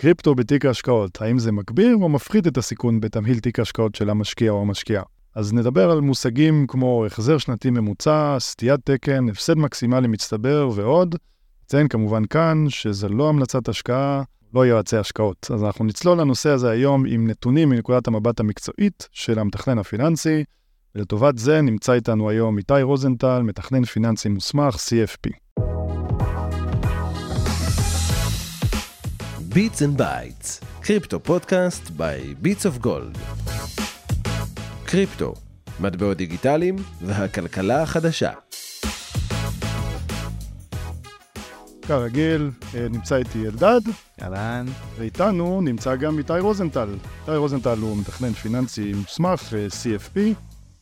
קריפטו בתיק ההשקעות, האם זה מגביר או מפחית את הסיכון בתמהיל תיק ההשקעות של המשקיע או המשקיעה? אז נדבר על מושגים כמו החזר שנתי ממוצע, סטיית תקן, הפסד מקסימלי מצטבר ועוד. נציין כמובן כאן שזה לא המלצת השקעה, לא יועצי השקעות. אז אנחנו נצלול לנושא הזה היום עם נתונים מנקודת המבט המקצועית של המתכנן הפיננסי, ולטובת זה נמצא איתנו היום איתי רוזנטל, מתכנן פיננסי מוסמך, CFP. Bits and Bytes, crypto podcast by ביטס אוף גולד. קריפטו, מטבעות דיגיטליים והכלכלה החדשה. כרגיל, אה, נמצא איתי אלדד, אהלן. ואיתנו נמצא גם איתי רוזנטל. איתי רוזנטל הוא מתכנן פיננסי מוסמך, אה, CFP,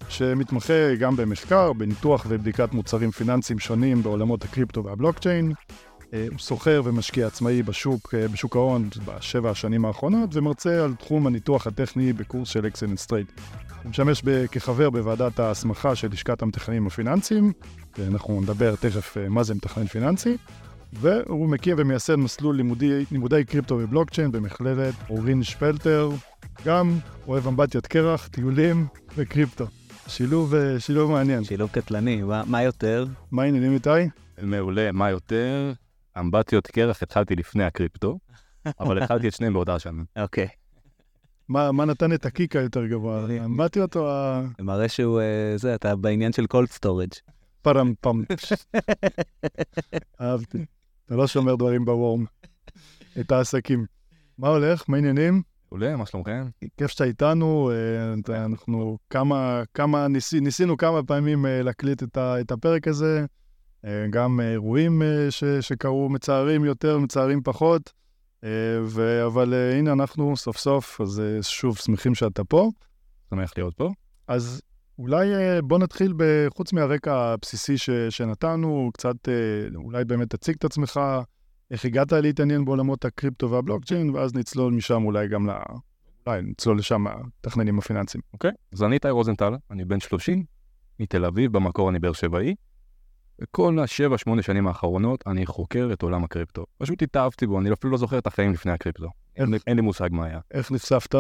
שמתמחה גם במחקר, בניתוח ובדיקת מוצרים פיננסיים שונים בעולמות הקריפטו והבלוקצ'יין. אה, הוא סוחר ומשקיע עצמאי בשוק, בשוק ההון בשבע השנים האחרונות, ומרצה על תחום הניתוח הטכני בקורס של אקסלנס טרייד. הוא משמש כחבר בוועדת ההסמכה של לשכת המתכננים הפיננסיים, ואנחנו נדבר תכף מה זה מתכנן פיננסי. והוא מקים ומייסד מסלול לימודי, לימודי קריפטו ובלוקצ'יין במכללת אורין שפלטר, גם אוהב אמבטיות קרח, טיולים וקריפטו. שילוב, אה, שילוב מעניין. שילוב קטלני, מה, מה יותר? מה העניינים איתי? מעולה, מה יותר? אמבטיות קרח התחלתי לפני הקריפטו, אבל התחלתי את שניהם באותה שנה. אוקיי. מה, מה נתן את הקיק היותר גבוה? האמבטיות או ה... זה מראה שהוא, אה, זה, אתה בעניין של cold storage. פרם פם. אהבתי. אתה לא שומר דברים ב warm. את העסקים. מה הולך? מה העניינים? מעולה, מה שלומכם? כיף שאתה איתנו, אה, אנחנו כמה, כמה, ניס, ניסינו כמה פעמים אה, להקליט את, הפרק הזה, גם אירועים ש, שקרו מצערים יותר, מצערים פחות, ו, אבל הנה אנחנו סוף סוף, אז שוב שמחים שאתה פה. שמח להיות פה. אז אולי בוא נתחיל, חוץ מהרקע הבסיסי ש, שנתנו, קצת אולי באמת תציג את עצמך, איך הגעת להתעניין בעולמות הקריפטו והבלוקצ'יין, ואז נצלול משם אולי גם ל... אולי נצלול לשם התכננים הפיננסיים. אוקיי, okay. אז אני איתי רוזנטל, אני בן 30, מתל אביב, במקור אני באר שבעי. וכל השבע, שמונה שנים האחרונות אני חוקר את עולם הקריפטו. פשוט התאהבתי בו, אני אפילו לא זוכר את החיים לפני הקריפטו. אין, אין לי מושג מה היה. איך נחשפת?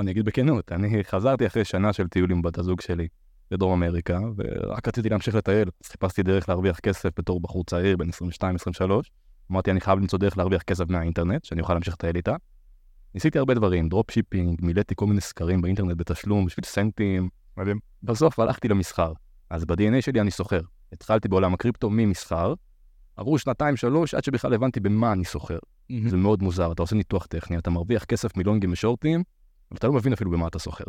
אני אגיד בכנות, אני חזרתי אחרי שנה של טיול עם בת הזוג שלי בדרום אמריקה, ורק רציתי להמשיך לטייל. חיפשתי דרך להרוויח כסף בתור בחור צעיר, בן 22-23. אמרתי, אני חייב למצוא דרך להרוויח כסף מהאינטרנט, שאני אוכל להמשיך לטייל איתה. ניסיתי הרבה דברים, drop shipping, מילאתי כל מיני סקרים באינטרנט בתשלום בשביל סנטים. מדהים. בסוף הלכתי למסחר. אז ב-DNA שלי אני סוחר. התחלתי בעולם הקריפטו ממסחר, עברו שנתיים, שלוש, עד שבכלל הבנתי במה אני סוחר. Mm-hmm. זה מאוד מוזר, אתה עושה ניתוח טכני, אתה מרוויח כסף מלונגים ושורטים, אבל אתה לא מבין אפילו במה אתה סוחר.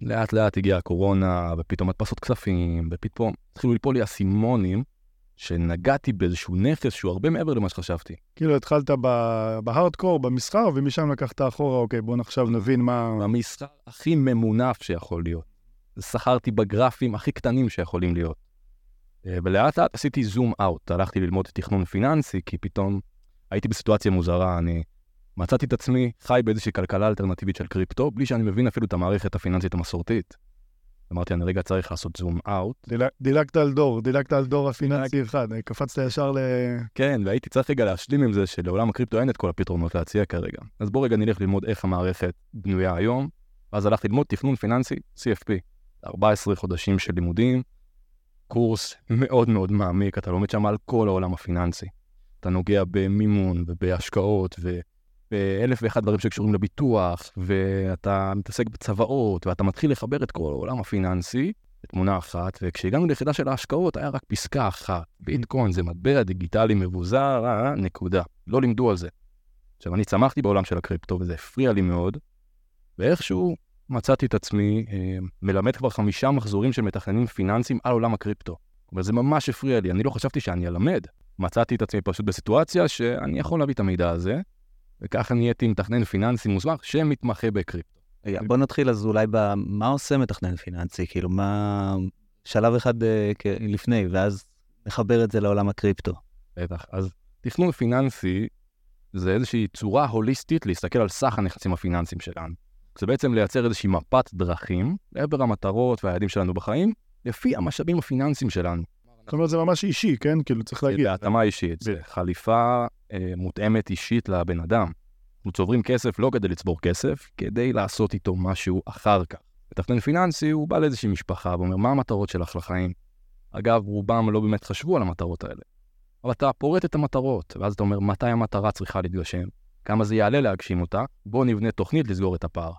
לאט לאט הגיעה הקורונה, ופתאום הדפסות כספים, ופתאום התחילו ליפול לי אסימונים שנגעתי באיזשהו נכס שהוא הרבה מעבר למה שחשבתי. כאילו התחלת בהארדקור, במסחר, ומשם לקחת אחורה, אוקיי, בוא עכשיו נבין מה... במסחר הכי ממונף שיכול להיות. שכרתי בגרפים הכי קטנים שיכולים להיות. אה, ולאט לאט עשיתי זום אאוט, הלכתי ללמוד תכנון פיננסי, כי פתאום הייתי בסיטואציה מוזרה, אני מצאתי את עצמי חי באיזושהי כלכלה אלטרנטיבית של קריפטו, בלי שאני מבין אפילו את המערכת הפיננסית המסורתית. אמרתי, אני רגע צריך לעשות זום אאוט. דילגת על דור, דילגת על דור הפיננסי אחד, קפצת ישר ל... כן, והייתי צריך רגע להשלים עם זה שלעולם הקריפטו אין את כל הפתרונות להציע כרגע. אז בוא רגע נלך ללמוד איך המערכת בנויה היום, ואז הלכתי ללמוד תכנון פיננסי, CFP. 14 חודשים של לימודים, קורס מאוד מאוד מעמיק, אתה לומד שם על כל העולם הפיננסי. אתה נוגע במימון ובהשקעות ו... באלף ואחד דברים שקשורים לביטוח, ואתה מתעסק בצוואות, ואתה מתחיל לחבר את כל העולם הפיננסי בתמונה אחת, וכשהגענו ליחידה של ההשקעות היה רק פסקה אחת, ביטקוין זה מטבע דיגיטלי מבוזר, אה, נקודה. לא לימדו על זה. עכשיו, אני צמחתי בעולם של הקריפטו, וזה הפריע לי מאוד, ואיכשהו מצאתי את עצמי אה, מלמד כבר חמישה מחזורים של מתכננים פיננסיים על עולם הקריפטו. וזה ממש הפריע לי, אני לא חשבתי שאני אלמד. מצאתי את עצמי פשוט בסיטואציה שאני יכול להביא את המידע הזה, וככה נהייתי מתכנן פיננסי מוסמך שמתמחה בקריפטו. בוא נתחיל אז אולי במה עושה מתכנן פיננסי, כאילו מה... שלב אחד uh, לפני, ואז נחבר את זה לעולם הקריפטו. בטח, אז תכנון פיננסי זה איזושהי צורה הוליסטית להסתכל על סך הנכסים הפיננסיים שלנו. זה בעצם לייצר איזושהי מפת דרכים לעבר המטרות והיעדים שלנו בחיים, לפי המשאבים הפיננסיים שלנו. זאת אומרת, זה ממש אישי, כן? כאילו, צריך להגיד. זה התאמה אישית, זה חליפה אה, מותאמת אישית לבן אדם. אנחנו צוברים כסף לא כדי לצבור כסף, כדי לעשות איתו משהו אחר כך. מתכנן פיננסי הוא בא לאיזושהי משפחה ואומר, מה המטרות שלך לחיים? אגב, רובם לא באמת חשבו על המטרות האלה. אבל אתה פורט את המטרות, ואז אתה אומר, מתי המטרה צריכה להתגשם? כמה זה יעלה להגשים אותה? בוא נבנה תוכנית לסגור את הפער.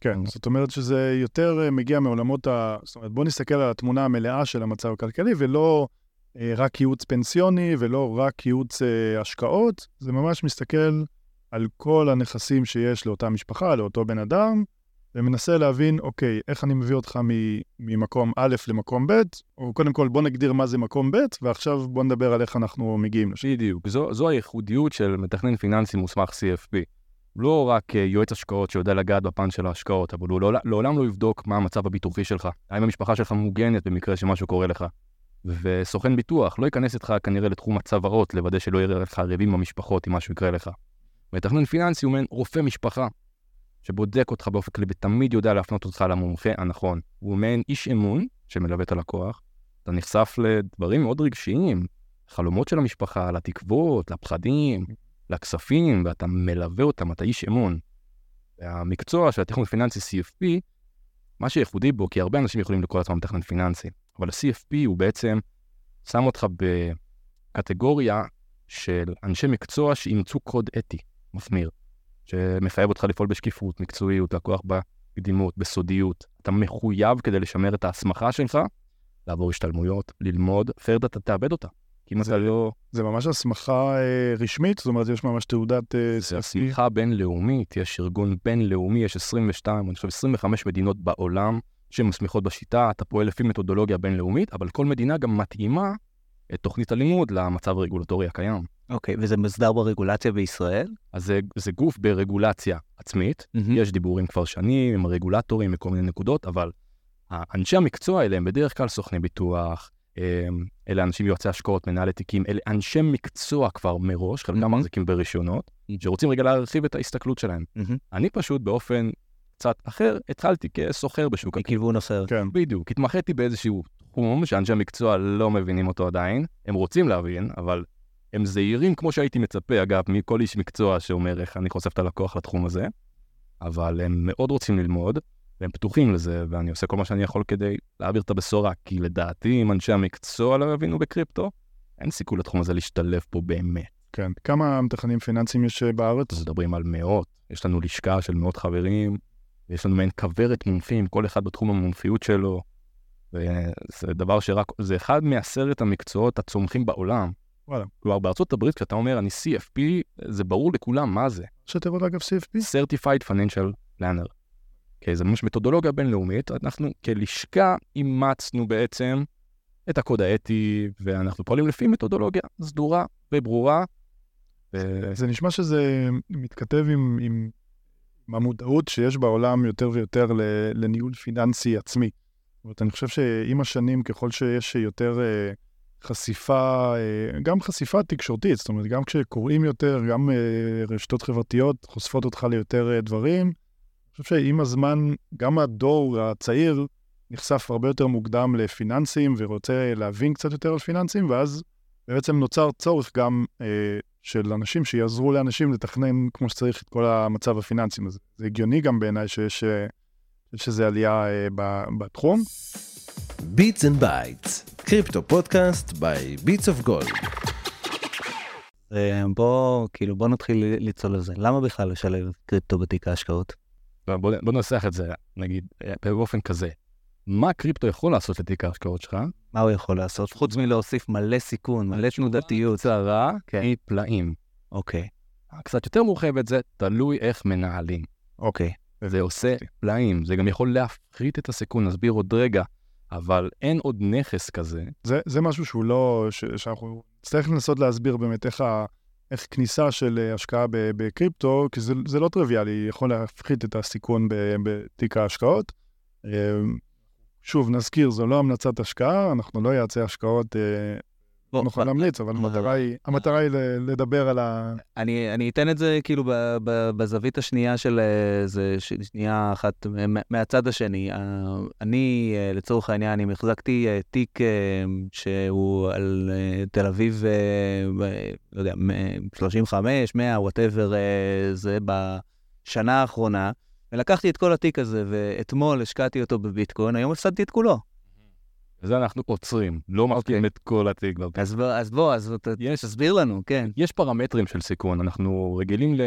כן, זאת אומרת שזה יותר אה, מגיע מעולמות ה... זאת אומרת, בוא נסתכל על התמונה המלאה של המצב הכלכלי, ולא אה, רק ייעוץ פנסיוני ולא רק ייעוץ אה, השקעות, זה ממש מסתכל על כל הנכסים שיש לאותה משפחה, לאותו בן אדם, ומנסה להבין, אוקיי, איך אני מביא אותך ממקום א' למקום ב', או קודם כל בוא נגדיר מה זה מקום ב', ועכשיו בוא נדבר על איך אנחנו מגיעים לשם. בדיוק, זו, זו הייחודיות של מתכנן פיננסי מוסמך CFP. לא רק אה, יועץ השקעות שיודע לגעת בפן של ההשקעות, אבל הוא לעולם, לעולם לא יבדוק מה המצב הביטוחי שלך, האם המשפחה שלך מוגנת במקרה שמשהו קורה לך. וסוכן ביטוח לא ייכנס איתך כנראה לתחום הצווארות, לוודא שלא יראה לך ריבים במשפחות אם משהו יקרה לך. מתכנן פיננסי הוא מעין רופא משפחה, שבודק אותך באופן כללי ותמיד יודע להפנות אותך למומחה הנכון. הוא מעין איש אמון שמלווה את הלקוח. אתה נחשף לדברים מאוד רגשיים, חלומות של המשפחה, לתקוות, לפחדים, לכספים, ואתה מלווה אותם, אתה איש אמון. והמקצוע של התכנון פיננסי CFP, מה שייחודי בו, כי הרבה אנשים יכולים לקרוא לעצמם תכנון פיננסי, אבל ה-CFP הוא בעצם שם אותך בקטגוריה של אנשי מקצוע שאימצו קוד אתי מחמיר, שמחייב אותך לפעול בשקיפות, מקצועיות, לקוח בקדימות, בסודיות. אתה מחויב כדי לשמר את ההסמכה שלך, לעבור השתלמויות, ללמוד, אחרת אתה תאבד אותה. כי אם אתה לא... זה ממש הסמכה אה, רשמית? זאת אומרת, יש ממש תעודת אה, זה הסמכה בינלאומית, יש ארגון בינלאומי, יש 22, אני חושב 25 מדינות בעולם שמסמיכות בשיטה, אתה פועל לפי מתודולוגיה בינלאומית, אבל כל מדינה גם מתאימה את תוכנית הלימוד למצב הרגולטורי הקיים. אוקיי, okay, וזה מוסדר ברגולציה בישראל? אז זה, זה גוף ברגולציה עצמית, mm-hmm. יש דיבורים כבר שנים עם הרגולטורים מכל מיני נקודות, אבל אנשי המקצוע האלה הם בדרך כלל סוכני ביטוח, אלה אנשים יועצי השקעות, מנהלי תיקים, אלה אנשי מקצוע כבר מראש, חלקם mm-hmm. מחזיקים ברישיונות, mm-hmm. שרוצים רגע להרחיב את ההסתכלות שלהם. Mm-hmm. אני פשוט באופן קצת אחר, התחלתי כסוחר בשוק. מכיוון אחר. כן. בדיוק, התמחיתי באיזשהו תחום שאנשי המקצוע לא מבינים אותו עדיין, הם רוצים להבין, אבל הם זהירים כמו שהייתי מצפה, אגב, מכל איש מקצוע שאומר איך אני חושף את הלקוח לתחום הזה, אבל הם מאוד רוצים ללמוד, והם פתוחים לזה, ואני עושה כל מה שאני יכול כדי להעביר את הבשורה, כי לדעתי, אם אנשי המקצוע לא יבינו בקריפטו, אין סיכוי לתחום הזה להשתלב פה באמת. כן. כמה מתכננים פיננסיים יש אה, בארץ? אז מדברים על מאות. יש לנו לשכה של מאות חברים, ויש לנו מעין כוורת מומחים, כל אחד בתחום המומחיות שלו. וזה דבר שרק, זה אחד מעשרת המקצועות הצומחים בעולם. וואלה. כלומר, בארצות הברית, כשאתה אומר אני CFP, זה ברור לכולם מה זה. שתיבות אגב CFP? Certified Financial Planner. כי זה ממש מתודולוגיה בינלאומית, אנחנו כלשכה אימצנו בעצם את הקוד האתי, ואנחנו פועלים לפי מתודולוגיה סדורה וברורה. ו... זה נשמע שזה מתכתב עם, עם, עם המודעות שיש בעולם יותר ויותר לניהול פיננסי עצמי. זאת אומרת, אני חושב שעם השנים, ככל שיש יותר אה, חשיפה, אה, גם חשיפה תקשורתית, זאת אומרת, גם כשקוראים יותר, גם אה, רשתות חברתיות חושפות אותך ליותר דברים, חושב שעם הזמן, גם הדור הצעיר נחשף הרבה יותר מוקדם לפיננסים ורוצה להבין קצת יותר על פיננסים, ואז בעצם נוצר צורך גם אה, של אנשים שיעזרו לאנשים לתכנן כמו שצריך את כל המצב הפיננסי הזה. זה הגיוני גם בעיניי שיש, אה, שיש איזו עלייה אה, בתחום. Bits and Bytes, קריפטו פודקאסט by ביטס אוף גולד. בוא, כאילו, בוא נתחיל לצלול לזה. למה בכלל לשלב קריפטו בתיק ההשקעות? בוא, בוא ננסח את זה, נגיד, אה, באופן כזה. מה קריפטו יכול לעשות לתיק ההשקעות שלך? מה הוא יכול לעשות? חוץ מלהוסיף מלא סיכון, מלא תנודתיות. צרה כן. היא פלאים. אוקיי. קצת יותר מורחבת זה תלוי איך מנהלים. אוקיי. זה עושה פלאים, זה גם יכול להפחית את הסיכון, נסביר עוד רגע, אבל אין עוד נכס כזה. זה, זה משהו שהוא לא, ש, שאנחנו נצטרך לנסות להסביר באמת איך ה... איך כניסה של אה, השקעה בקריפטו, כי זה, זה לא טריוויאלי, יכול להפחית את הסיכון בתיק ההשקעות. אה, שוב, נזכיר, זו לא המלצת השקעה, אנחנו לא יעצי השקעות, אה, נוכל ב- להמליץ, אבל ב- המטרה היא- המטרה היא לדבר על ה... אני, אני אתן את זה כאילו ב, ב, בזווית השנייה של אה, זה, ש- שנייה אחת מהצד השני. אה, אני, אה, לצורך העניין, אם החזקתי אה, תיק אה, שהוא על אה, תל אביב, אה, לא יודע, מ- 35, 100, וואטאבר, זה בשנה האחרונה, ולקחתי את כל התיק הזה, ואתמול השקעתי אותו בביטקוין, היום הפסדתי את כולו. וזה אנחנו עוצרים, לא מפקיעים את כל התיק. אז בוא, אז בוא, אז תסביר לנו, כן. יש פרמטרים של סיכון, אנחנו רגילים ל-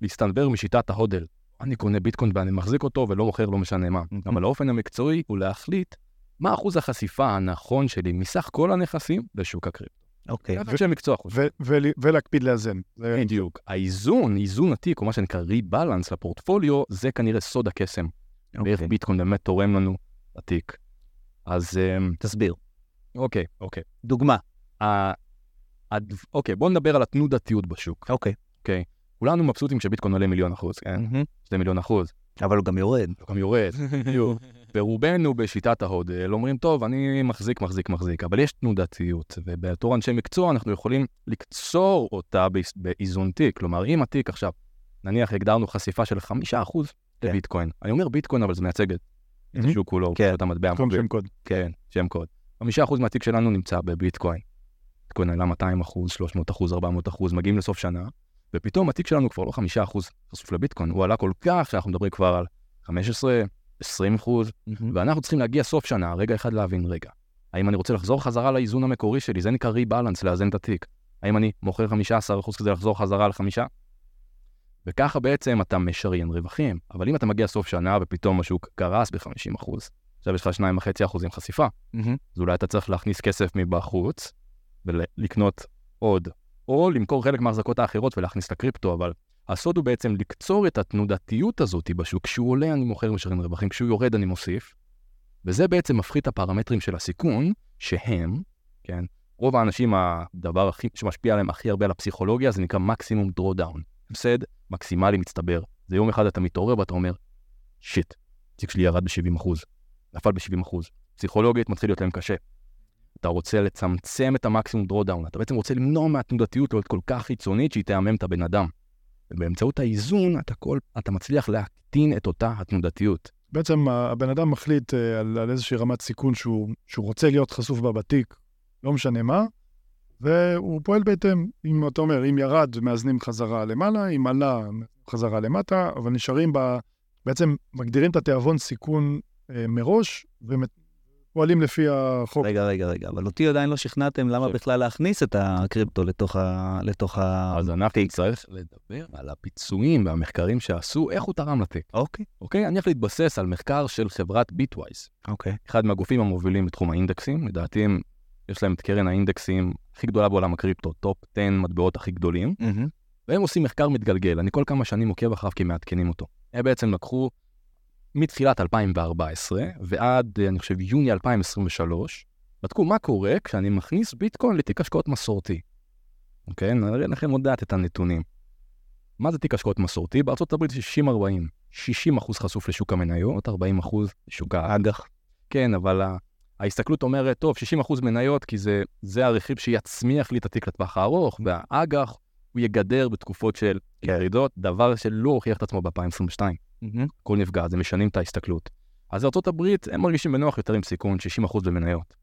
להסתנוור משיטת ההודל. אני קונה ביטקוין ואני מחזיק אותו ולא מוכר, לא משנה מה. אבל האופן המקצועי הוא להחליט מה אחוז החשיפה הנכון שלי מסך כל הנכסים בשוק הקריפטו. אוקיי. ככה אנשי מקצוע ול- ולהקפיד לאזן. זה- בדיוק. האיזון, איזון התיק, או מה שנקרא ריבלנס לפורטפוליו, זה כנראה סוד הקסם. ואיך אוקיי. ביטקוין באמת תורם לנו לתיק. אז אמ, תסביר. אוקיי, אוקיי. דוגמה. אוקיי, בואו נדבר על התנודתיות בשוק. אוקיי. אוקיי. כולנו מבסוטים שביטקוין עולה מיליון אחוז, כן? שני מיליון אחוז. אבל הוא גם יורד. הוא גם יורד. בדיוק. ורובנו בשיטת ההודל אומרים, טוב, אני מחזיק, מחזיק, מחזיק, אבל יש תנודתיות, ובתור אנשי מקצוע אנחנו יכולים לקצור אותה באיז- באיזון תיק. כלומר, אם התיק עכשיו, נניח הגדרנו חשיפה של 5% כן. לביטקוין, אני אומר ביטקוין, אבל זה מייצג את מהמם. השוק כולו, כן. פשוט המטבע במקום. שם קוד. כן, שם קוד. 5% מהתיק שלנו נמצא בביטקוין. ביטקוין עלה 200 אחוז, 300 אחוז, 400 אחוז, מגיעים לסוף שנה, ופתאום התיק שלנו כבר לא 5 אחוז חשוף לביטקוין, הוא עלה כל כך שאנחנו מדברים כבר על 15, 20 אחוז, ואנחנו צריכים להגיע סוף שנה, רגע אחד להבין, רגע, האם אני רוצה לחזור חזרה לאיזון המקורי שלי, זה נקרא ריבלנס, לאזן את התיק. האם אני מוכר 15 אחוז כדי לחזור חזרה לחמישה? וככה בעצם אתה משריין רווחים. אבל אם אתה מגיע סוף שנה ופתאום השוק קרס ב-50 אחוז, עכשיו יש לך 2.5 אחוזים חשיפה, אז אולי אתה צריך להכניס כסף מבחוץ ולקנות עוד, או למכור חלק מההחזקות האחרות ולהכניס את הקריפטו, אבל הסוד הוא בעצם לקצור את התנודתיות הזאת בשוק. כשהוא עולה אני מוכר ומשרים רווחים, כשהוא יורד אני מוסיף, וזה בעצם מפחית את הפרמטרים של הסיכון, שהם, כן, רוב האנשים, הדבר הכי, שמשפיע עליהם הכי הרבה על הפסיכולוגיה, זה נקרא maximum drawdown. הפסד מקסימלי מצטבר. זה יום אחד אתה מתעורר ואתה אומר, shit, התיק שלי ירד ב-70 נפל ב-70 פסיכולוגית מתחיל להיות להם קשה. אתה רוצה לצמצם את ה maximum drawdown, אתה בעצם רוצה למנוע מהתנודתיות להיות כל כך קיצונית שהיא תהמם את הבן אדם. ובאמצעות האיזון אתה, כל, אתה מצליח להקטין את אותה התנודתיות. בעצם הבן אדם מחליט אה, על, על איזושהי רמת סיכון שהוא, שהוא רוצה להיות חשוף בה בתיק, לא משנה מה, והוא פועל בהתאם. אם אתה אומר, אם ירד, מאזנים חזרה למעלה, אם עלה, חזרה למטה, אבל נשארים ב... בעצם מגדירים את התיאבון סיכון אה, מראש, ופועלים לפי החוק. רגע, רגע, רגע, אבל אותי עדיין לא שכנעתם למה טוב. בכלל להכניס את הקריפטו לתוך ה... לתוך ה... אז אנחנו נצטרך לדבר על הביצועים והמחקרים שעשו, איך הוא תרם לתיק. אוקיי, אוקיי? אני הולך להתבסס על מחקר של חברת Bitwise, אוקיי. אחד מהגופים המובילים בתחום האינדקסים. לדעתי הם, יש להם את קרן האינדקסים הכי גדולה בעולם הקריפטו, top 10 מטבעות הכי גדולים. מהמם. והם עושים מחקר מתגלגל, אני כל כמה שנים עוקב אחריו כי מעדכנים אותו. הם בעצם לקחו מתחילת 2014 ועד, אני חושב, יוני 2023, בדקו מה קורה כשאני מכניס ביטקוין לתיק השקעות מסורתי. אוקיי? נראה לכם עוד דעת את הנתונים. מה זה תיק השקעות מסורתי? זה 60-40. 60 אחוז חשוף לשוק המניות, 40 אחוז לשוק האג"ח. כן, אבל ההסתכלות אומרת, טוב, 60 אחוז מניות, כי זה, זה הרכיב שיצמיח לי את התיק לטווח הארוך, והאג"ח הוא יגדר בתקופות של ירידות, דבר שלא הוכיח את עצמו ב-2022. מהמם. הכל נפגע, אז הם משנים את ההסתכלות. אז ארה"ב, הם מרגישים בנוח יותר עם סיכון, 60% במניות.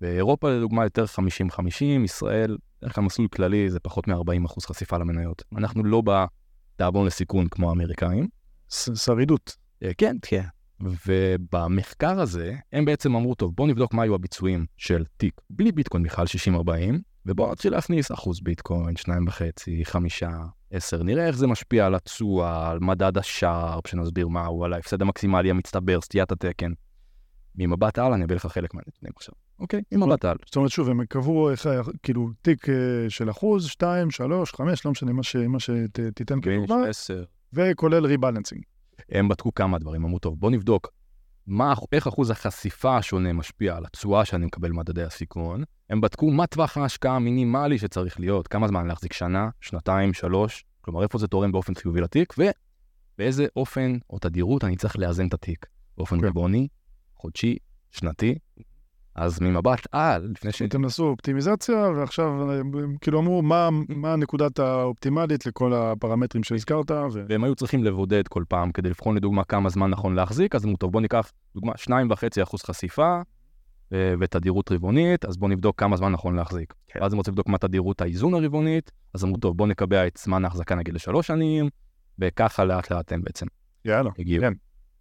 באירופה, לדוגמה, יותר 50-50, ישראל, דרך כלל מסלול כללי זה פחות מ-40% חשיפה למניות. אנחנו לא בתיאבון לסיכון כמו האמריקאים. ש- שרידות. אה, כן, כן. ובמחקר הזה, הם בעצם אמרו, טוב, בואו נבדוק מה היו הביצועים של תיק בלי ביטקוין בכלל 60-40, ובואו נתחיל להכניס אחוז ביטקוין, שניים וחצי, חמישה, עשר, נראה איך זה משפיע על התשואה, על מדד השארפ, שנסביר מהו, על ההפסד המקסימלי המצטבר, סטיית התקן. ממבט על, אני אביא לך חלק מהנתונים עכשיו. אוקיי, ממבט על. זאת אומרת, שוב, הם קבעו כאילו תיק אה, של אחוז, שתיים, שלוש, חמש, לא משנה מה, שתיתן כדוגמה. וכולל ריבלנסינג. הם בדקו כמה דברים, אמרו, טוב, בוא נבדוק מה, איך אחוז החשיפה השונה משפיע על התשואה שאני מקבל במדדי הסיכון. הם בדקו מה טווח ההשקעה המינימלי שצריך להיות, כמה זמן להחזיק שנה, שנתיים, שלוש, כלומר איפה זה תורם באופן חיובי לתיק, ובאיזה אופן או תדירות אני צריך לאזן את התיק. באופן כן. רבעוני, חודשי, שנתי, אז ממבט על, לפני ש... אתם עשו אופטימיזציה, ועכשיו הם כאילו אמרו מה, מה הנקודת האופטימלית לכל הפרמטרים שהזכרת, ו... והם היו צריכים לבודד כל פעם כדי לבחון לדוגמה כמה זמן נכון להחזיק, אז אמרו, טוב, בוא ניקח דוגמה 2.5% חשיפה אה, ותדירות רבעונית, אז בוא נבדוק כמה זמן נכון להחזיק. כן. ואז הם רוצים לבדוק מה תדירות האיזון הרבעונית, אז אמרו, טוב, בוא נקבע את זמן ההחזקה נגיד לשלוש שנים, וככה לאט לאט הם בעצם יאללה. הגיעו. כן.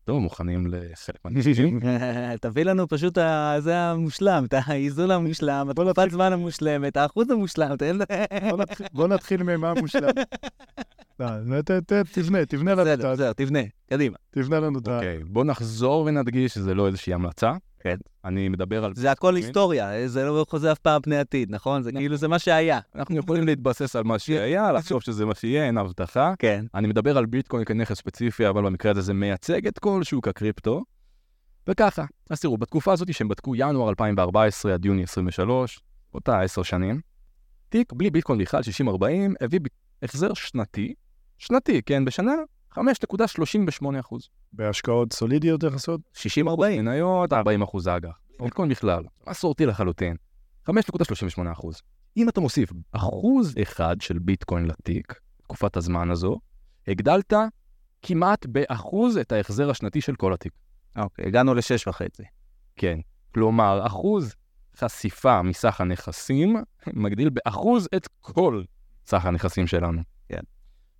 טוב, מוכנים לחלק מהנושאים. תביא לנו פשוט, זה המושלם, את האיזון המושלם, התקופת זמן המושלמת, האחוז המושלם, תן... בוא נתחיל- בוא נתחיל ממה מושלם. לא, ת- ת- תבנה, תבנה לנו את בסדר, ה- בסדר, תבנה, קדימה. תבנה לנו את ה... אוקיי, בוא נחזור ונדגיש שזה לא איזושהי המלצה. כן. אני מדבר על... זה הכל היסטוריה, זה לא חוזה אף פעם פני עתיד, נכון? זה כאילו זה מה שהיה. אנחנו יכולים להתבסס על מה שהיה, לחשוב שזה מה שיהיה, אין הבטחה. כן. אני מדבר על ביטקוין כנכס ספציפי, אבל במקרה הזה זה מייצג את כל שוק הקריפטו. וככה, אז תראו, בתקופה הזאת שהם בדקו ינואר 2014 עד יוני 23, אותה עשר שנים, תיק בלי ביטקוין בכלל 60-40 הביא החזר שנתי, שנתי, כן, בשנה 5.38 אחוז. בהשקעות סולידיות יחסות? 60-40. מניות, 40 אחוז אג"ח. ביטקוין בכלל, מסורתי לחלוטין. 5.38 אחוז. אם אתה מוסיף אחוז אחד של ביטקוין לתיק, תקופת הזמן הזו, הגדלת כמעט באחוז את ההחזר השנתי של כל התיק. אוקיי, הגענו לשש וחצי. כן. כלומר, אחוז חשיפה מסך הנכסים מגדיל באחוז את כל סך הנכסים שלנו. כן.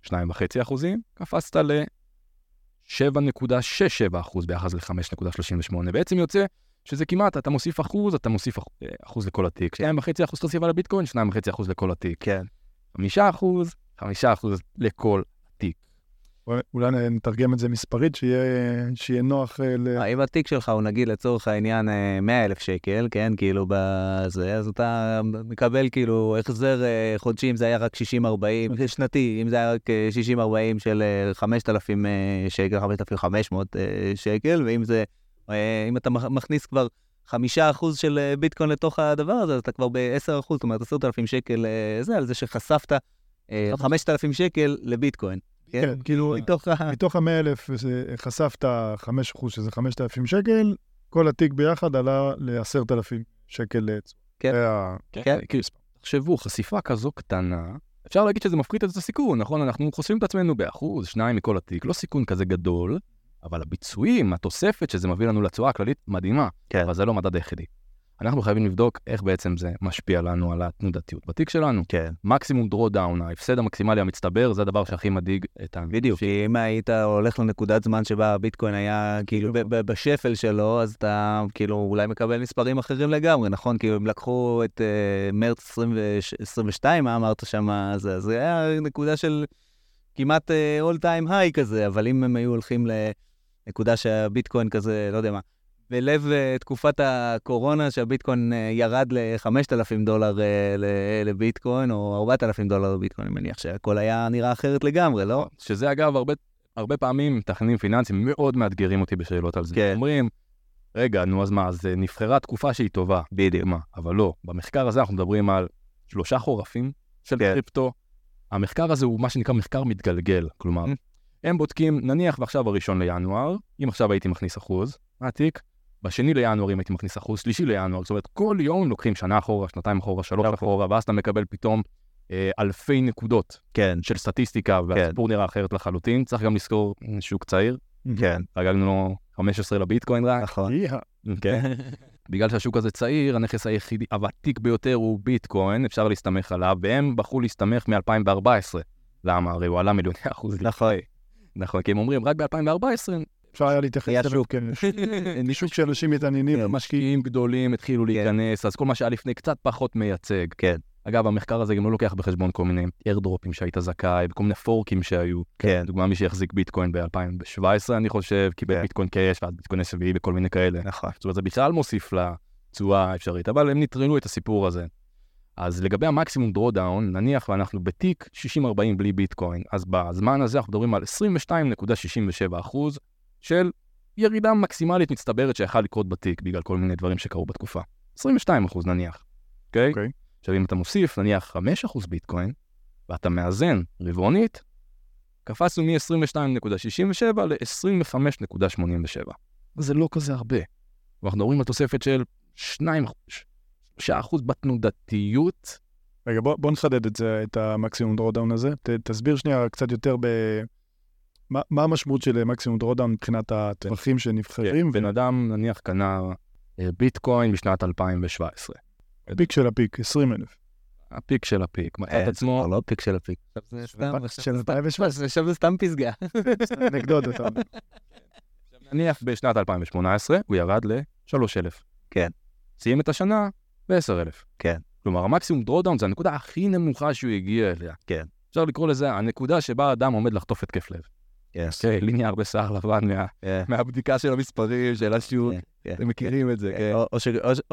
שניים וחצי אחוזים, קפצת ל-7.67 אחוז ביחס ל-5.38. בעצם יוצא שזה כמעט, אתה מוסיף אחוז, אתה מוסיף אה, אחוז לכל התיק. שניים וחצי אחוז חשיפה לביטקוין, שניים וחצי אחוז לכל התיק. כן. חמישה אחוז, חמישה אחוז לכל. אולי- נתרגם את זה מספרית, שיהיה שיהיה נוח אה, ל... אם התיק שלך הוא נגיד לצורך העניין 100 אלף שקל, כן, כאילו בזה, אז אתה מקבל כאילו החזר אה, חודשי, אם זה היה רק 60-40, שנתי, אם זה היה רק אה, 60-40 של אה, 5,000 אה, שקל, 5,500 אה, שקל, ואם זה, אה, אם אתה מכ- מכניס כבר 5% של אה, ביטקוין לתוך הדבר הזה, אז אתה כבר ב-10%, זאת אומרת 10,000 שקל אה, זה, על זה שחשפת אה, 5,000 שקל לביטקוין. כן, כאילו, מתוך ה... מתוך ה-100 אלף חשפת 5% שזה 5,000 שקל, כל התיק ביחד עלה ל-10,000 שקל לעצם. כן. ה- כן. כאילו, תחשבו, חשיפה כזו קטנה, אפשר להגיד שזה מפחית את הסיכון, נכון? אנחנו חושפים את עצמנו באחוז, שניים מכל התיק, לא סיכון כזה גדול, אבל הביצועים, התוספת שזה מביא לנו לתשואה הכללית, מדהימה. כן. אבל זה לא מדד היחידי. אנחנו חייבים לבדוק איך בעצם זה משפיע לנו על התנודתיות בתיק שלנו. כן. maximum drawdown, ההפסד המקסימלי המצטבר, זה הדבר שהכי מדאיג את ה... בדיוק, כי אם היית הולך לנקודת זמן שבה הביטקוין היה כאילו בשפל שלו, אז אתה כאילו אולי מקבל מספרים אחרים לגמרי, נכון? כאילו הם לקחו את אה, מרץ 22, מה אמרת שם? אז זה היה נקודה של כמעט אה, all time high כזה, אבל אם הם היו הולכים לנקודה שהביטקוין כזה, לא יודע מה, בלב uh, תקופת הקורונה, שהביטקוין uh, ירד ל-5,000 דולר ל- לביטקוין, או 4,000 דולר לביטקוין, אני מניח שהכל היה נראה אחרת לגמרי, לא? שזה אגב, הרבה, הרבה פעמים מתכננים פיננסיים מאוד מאתגרים אותי בשאלות על זה. כן. אומרים, רגע, נו אז מה, אז אה, נבחרה תקופה שהיא טובה. בדיוק. מה? אבל לא, במחקר הזה אנחנו מדברים על שלושה חורפים של כן. קריפטו. המחקר הזה הוא מה שנקרא מחקר מתגלגל. כלומר, Mm. הם בודקים, נניח ועכשיו הראשון לינואר, אם עכשיו הייתי מכניס אחוז, מהתיק, בשני לינואר אם הייתי מכניס אחוז, שלישי לינואר, זאת אומרת, כל יום לוקחים שנה אחורה, שנתיים אחורה, שלוש נכון. אחורה, ואז אתה מקבל פתאום אה, אלפי נקודות כן, של סטטיסטיקה, והסיפור נראה אחרת לחלוטין. צריך גם לזכור, אה, שוק צעיר, כן, חגגנו לו 15 לביטקוין רק, נכון. כן? בגלל שהשוק הזה צעיר, הנכס היחידי, הוותיק ביותר הוא ביטקוין, אפשר להסתמך עליו, והם בחרו להסתמך מ-2014. למה? הרי הוא עלה מיליוני אחוז. נכון. נכון, כי הם אומרים, רק ב-2014 אפשר היה להתייחס היה אליו שוק. כשוק שאנשים מתעניינים. כן, משקיעים גדולים התחילו להיכנס, אז כל מה שהיה לפני קצת פחות מייצג. כן. אגב, המחקר הזה גם לא לוקח בחשבון כל מיני איירדרופים שהיית זכאי, וכל מיני פורקים שהיו. כן, דוגמה, מי שהחזיק ביטקוין ב-2017, אני חושב, קיבל כן. ביטקוין קאש, ואז ביטקוין SVI וכל מיני כאלה. נכון. זאת אומרת, זה בכלל מוסיף לתשואה האפשרית, אבל הם נטרלו את הסיפור הזה. אז לגבי ה maximum drawdown, נניח ואנחנו בתיק 60-40 בלי ביטקוין, אז בזמן הזה אנחנו מדברים על 22.67 אחוז של ירידה מקסימלית מצטברת שיכולה לקרות בתיק בגלל כל מיני דברים שקרו בתקופה. 22 אחוז נניח, אוקיי? אוקיי. עכשיו אם אתה מוסיף נניח 5 אחוז ביטקוין, ואתה מאזן רבעונית, קפצנו מ-22.67 ל-25.87. זה לא כזה הרבה. ואנחנו מדברים על תוספת של 2 3 אחוז בתנודתיות. רגע, בוא, בוא נחדד את זה, את ה maximum drawdown הזה. ת, תסביר שנייה קצת יותר ב... מה, מה המשמעות של maximum drawdown מבחינת הטווחים שנבחרים? בן אדם נניח קנה אה, ביטקוין בשנת 2017. ה peak של ה peak, 20 אלף. הפיק של הפיק, מצא את אה, זה עצמו, כבר לא peak של ה peak. עכשיו זה סתם, זה 2017. עכשיו זה סתם פסגה. אנקדוטות. אבל. נניח בשנת 2018 הוא ירד ל-3,000. כן. סיים את השנה ב-10,000. כן. כלומר, המקסימום דרודאון זה הנקודה הכי נמוכה שהוא הגיע אליה. כן. אפשר לקרוא לזה הנקודה שבה אדם עומד לחטוף התקף לב. כן, ליניאר בשיער לבן מה-. מהבדיקה של המספרים, של. כן, כן. אתם מכירים את זה, כן. או-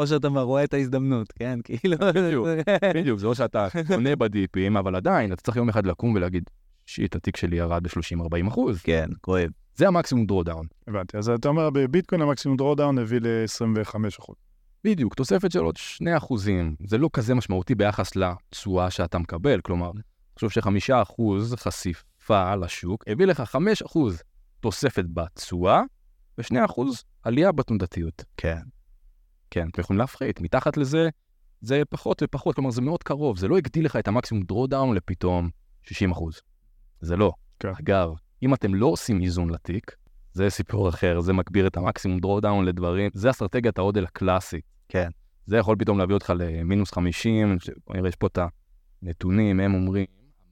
שאתה רואה את ההזדמנות, כן? כאילו... בדיוק. בדיוק, זה או שאתה קונה בדיפים, אבל עדיין, אתה צריך יום אחד לקום ולהגיד, shit, התיק שלי ירד ב-30-40 אחוז. כן, כואב. זה ה maximum drawdown. הבנתי. אז אתה אומר, בביטקוין ה maximum drawdown הביא ל-25 אחוז. בדיוק, תוספת של עוד 2 אחוזים. זה לא כזה משמעותי ביחס לתשואה שאתה מקבל. כלומר, תחשוב שחמישה אחוז חשיפה לשוק הביא לך 5 אחוז תוספת בתשואה, ו-2 אחוז עלייה בתנודתיות. כן. כן, אתם יכולים להפחית. מתחת לזה, זה פחות ופחות, כלומר, זה מאוד קרוב. זה לא הגדיל לך את ה maximum drawdown לפתאום 60 אחוז. זה לא. כן. אגב, אם אתם לא עושים איזון לתיק, זה סיפור אחר, זה מגביר את ה maximum drawdown לדברים, זה אסטרטגיית ה HODL הקלאסית. כן. זה יכול פתאום להביא אותך למינוס 50, ש- יש פה את הנתונים, הם אומרים...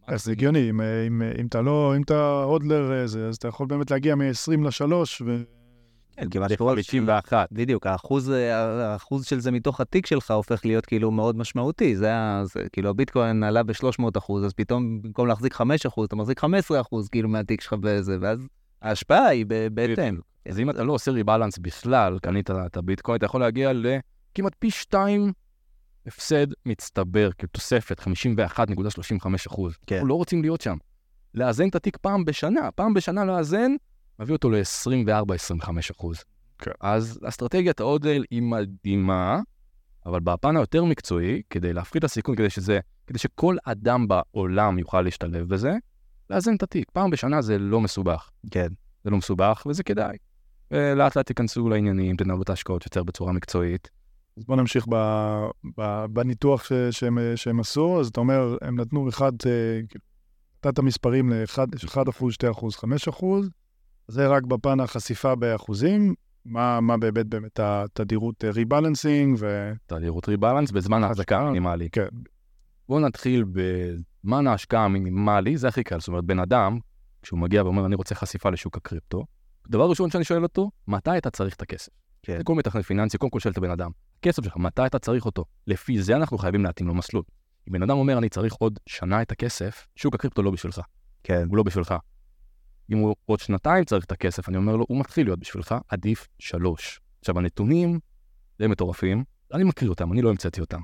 אז זה הגיוני, אם, אם, אם אתה לא, אם אתה HODLer, אה, זה, אז אתה יכול באמת להגיע מ-20 ל-3, ו... כן, כמעט כל... 51. בדיוק, האחוז, אה, האחוז של זה מתוך התיק שלך הופך להיות כאילו מאוד משמעותי. זה, ה- זה כאילו הביטקוין עלה ב-300 אחוז, אז פתאום במקום להחזיק 5 אחוז, אתה מחזיק 15 אחוז כאילו מהתיק שלך בזה, ואז ההשפעה היא ב- בהתאם. אז אם אתה לא עושה ריבלנס בכלל, קנית את הביטקוין, אתה יכול להגיע לכמעט פי שתיים הפסד מצטבר כתוספת, 51.35 אחוז. כן. אנחנו לא רוצים להיות שם. לאזן את התיק פעם בשנה, פעם בשנה לאזן, מביא אותו ל-24-25 אחוז. כן. אז אסטרטגיית ההודל היא מדהימה, אבל בפן היותר מקצועי, כדי להפחית את הסיכון, כדי שזה, כדי שכל אדם בעולם יוכל להשתלב בזה, לאזן את התיק. פעם בשנה זה לא מסובך. כן. זה לא מסובך וזה כדאי. ולאט לאט תיכנסו לעניינים, תנהלו את ההשקעות יותר בצורה מקצועית. אז בוא נמשיך ב, ב, בניתוח ש, שהם, שהם עשו. אז אתה אומר, הם נתנו אחד, אה, כאילו, נתת מספרים ל-1 אחוז, 2 אחוז, 5 אחוז. זה רק בפן החשיפה באחוזים. מה, מה באמת באמת התדירות ריבלנסינג ו... תדירות ריבלנס בזמן ההחזקה המינימלי. כן. בואו נתחיל בזמן ההשקעה המינימלי, זה הכי קל. זאת אומרת, בן אדם, כשהוא מגיע ואומר, אני רוצה חשיפה לשוק הקריפטו, דבר ראשון שאני שואל אותו, מתי אתה צריך את הכסף? כן. זה כל מתכנן פיננסי, קודם כל שואל את הבן אדם, הכסף שלך, מתי אתה צריך אותו? לפי זה אנחנו חייבים להתאים לו מסלול. אם בן אדם אומר, אני צריך עוד שנה את הכסף, שוק הקריפטו לא בשבילך. כן. הוא לא בשבילך. אם הוא עוד שנתיים צריך את הכסף, אני אומר לו, הוא מתחיל להיות בשבילך, עדיף שלוש. עכשיו, הנתונים די מטורפים, אני מקריא אותם, אני לא המצאתי אותם.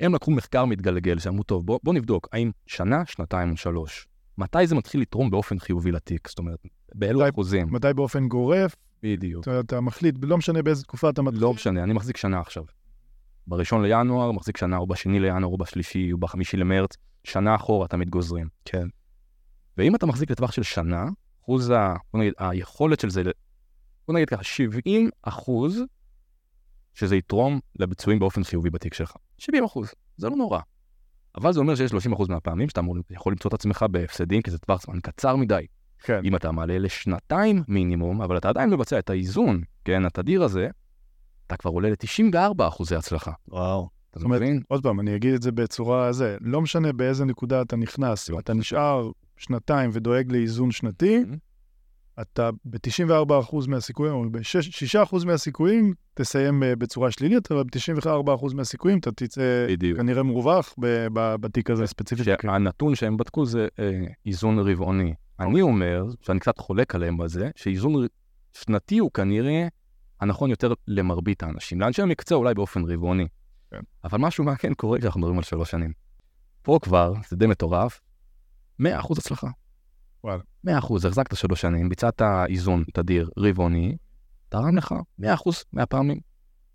הם לקחו מחקר מתגלגל, שאמרו, טוב, בוא, בוא נבדוק, האם שנה, שנתיים או שלוש, מתי זה מתחיל לתרום באופן חיובי לתיק? זאת אומרת, באילו מתי- אחוזים? מתי באופן גורף, בדיוק. אתה, אתה מחליט, לא משנה באיזה תקופה אתה מתחיל. לא משנה, אני מחזיק שנה עכשיו. בראשון לינואר, מחזיק שנה, או בשני לינואר, או בשלישי, או בחמישי למרץ, שנה אחורה תמיד גוזרים. כן. ואם אתה מחזיק לטווח של שנה, אחוז ה... בוא נגיד, היכולת של זה, בוא נגיד ככה, 70 אחוז, שזה יתרום לביצועים באופן חיובי בתיק שלך. 70 אחוז, זה לא נורא. אבל זה אומר שיש 30 אחוז מהפעמים שאתה אמור, יכול למצוא את עצמך בהפסדים, כי זה טווח זמן קצר מדי. כן. אם אתה מעלה לשנתיים מינימום, אבל אתה עדיין מבצע את האיזון, כן, התדיר הזה, אתה כבר עולה ל-94 אחוזי הצלחה. וואו. אתה זאת אומרת, מבין? עוד פעם, אני אגיד את זה בצורה זה, לא משנה באיזה נקודה אתה נכנס, אם אתה נשאר שנתיים ודואג לאיזון שנתי, Mhm. אתה ב-94% מהסיכויים, או ב-6% מהסיכויים, תסיים אה, בצורה שלילית, אבל ב-94% מהסיכויים אתה תצא בדיוק. כנראה מרווח בתיק הזה ספציפית. שהנתון שהם בדקו זה אה, איזון רבעוני. אני אומר, שאני קצת חולק עליהם בזה, שאיזון שנתי הוא כנראה הנכון יותר למרבית האנשים. לאנשי המקצוע אולי באופן רבעוני. כן. אבל משהו מעניין קורה כשאנחנו מדברים על שלוש שנים. פה כבר, זה די מטורף, 100% הצלחה. וואלה. 100%, החזקת שלוש שנים, ביצעת איזון תדיר רבעוני, תרם לך 100% מהפעמים.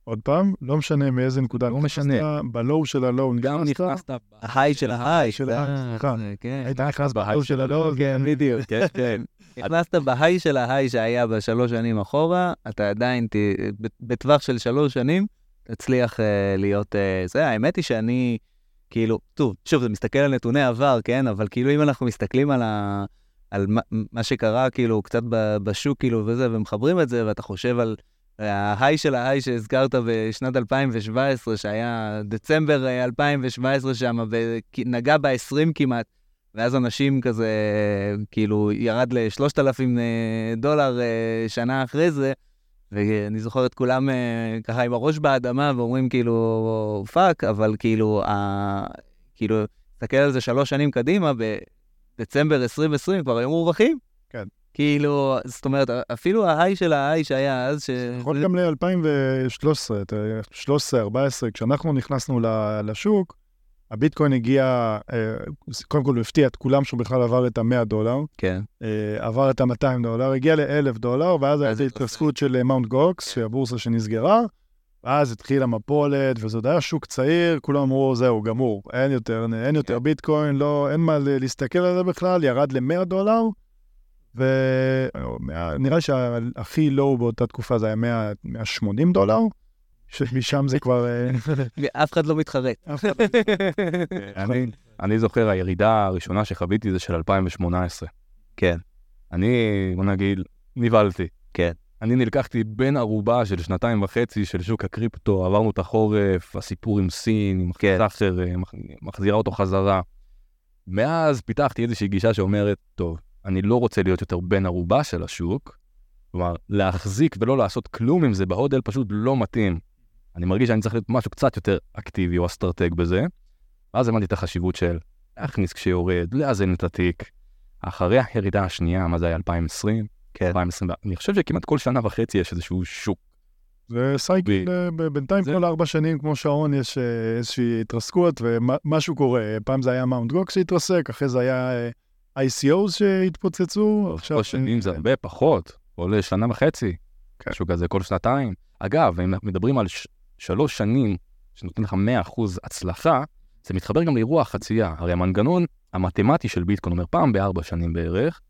עוד פעם, לא משנה מאיזה נקודה לא משנה. בלואו של הלואו גם נכנסת, נכנסת... ההיי של ההיי. של זה- ההיי, סליחה. כן. היית נכנס בהיי של הלואו, כן, בדיוק. כן, כן. נכנסת בהיי של ההיי שהיה בשלוש שנים אחורה, אתה עדיין. בטווח של שלוש שנים, הצליח אה, להיות אה, זה. האמת היא שאני, כאילו, טוב, שוב, זה מסתכל על נתוני עבר, כן? אבל כאילו, אם אנחנו מסתכלים על, ה, על מה, מה שקרה, כאילו, קצת בשוק, כאילו, וזה, ומחברים את זה, ואתה חושב על ההיי של ההיי שהזכרת בשנת 2017, שהיה דצמבר אה, 2017 שם, ונגע ב-20 כמעט, ואז אנשים כזה, כאילו, ירד ל-3,000 דולר אה, שנה אחרי זה, ואני זוכר את כולם אה, ככה עם הראש באדמה ואומרים כאילו, fuck, אבל כאילו, ה... כאילו, תסתכל על זה שלוש שנים קדימה, בדצמבר 2020 כבר היו מורווחים. כן. כאילו, זאת אומרת, אפילו ה high של ה high שהיה אז, ש... יכול גם ל-2013, 13-14, כשאנחנו נכנסנו לשוק, הביטקוין הגיע, אה, קודם כל הוא הפתיע את כולם שהוא בכלל עבר את ה-100 דולר, כן. אה, עבר את ה-200 דולר, הגיע ל-1,000 דולר, ואז אז הייתה התרסק. התרסקות של מאונט גוקס, כן. שהבורסה שנסגרה, ואז התחילה מפולת, וזה עוד היה שוק צעיר, כולם אמרו, זהו, גמור, אין יותר, אין יותר כן. ביטקוין, לא, אין מה להסתכל על זה בכלל, ירד ל-100 דולר, ונראה לי שהכי לואו באותה תקופה זה היה 100, 180 דולר, שמשם זה כבר... אה, אף אחד לא מתחרט. אחד- אני, אני זוכר, הירידה הראשונה שחוויתי זה של 2018. כן. אני, בוא נגיד, נבהלתי. כן. אני נלקחתי בן ערובה של שנתיים וחצי של שוק הקריפטו, עברנו את החורף, הסיפור עם סין, עם כן. סאחר, אה, מח- מחזירה אותו חזרה. מאז פיתחתי איזושהי גישה שאומרת, טוב, אני לא רוצה להיות יותר בן ערובה של השוק, כלומר, להחזיק ולא לעשות כלום עם זה בהודל פשוט לא מתאים. אני מרגיש שאני צריך להיות משהו קצת יותר אקטיבי או אסטרטג בזה. ואז הבנתי את החשיבות של להכניס כשיורד, לאזן את התיק. אחרי הירידה השנייה, מה זה היה, 2020? כן. 2020, אני חושב שכמעט כל שנה וחצי יש איזשהו שוק. זה cycle, אה, ב- בינתיים זה- כל ארבע שנים, כמו שעון, יש אה, איזושהי התרסקות ומשהו קורה. פעם זה היה Mt. Gox שהתרסק, אחרי זה היה ICOs שהתפוצצו, עכשיו... כל שנים זה הרבה פחות, עולה שנה וחצי, כן. משהו כזה כל שנתיים. אגב, אם מדברים על ש- שלוש שנים שנותן לך 100% הצלחה, זה מתחבר גם לאירוע החצייה. הרי המנגנון המתמטי של ביטקוין אומר פעם בארבע שנים בערך,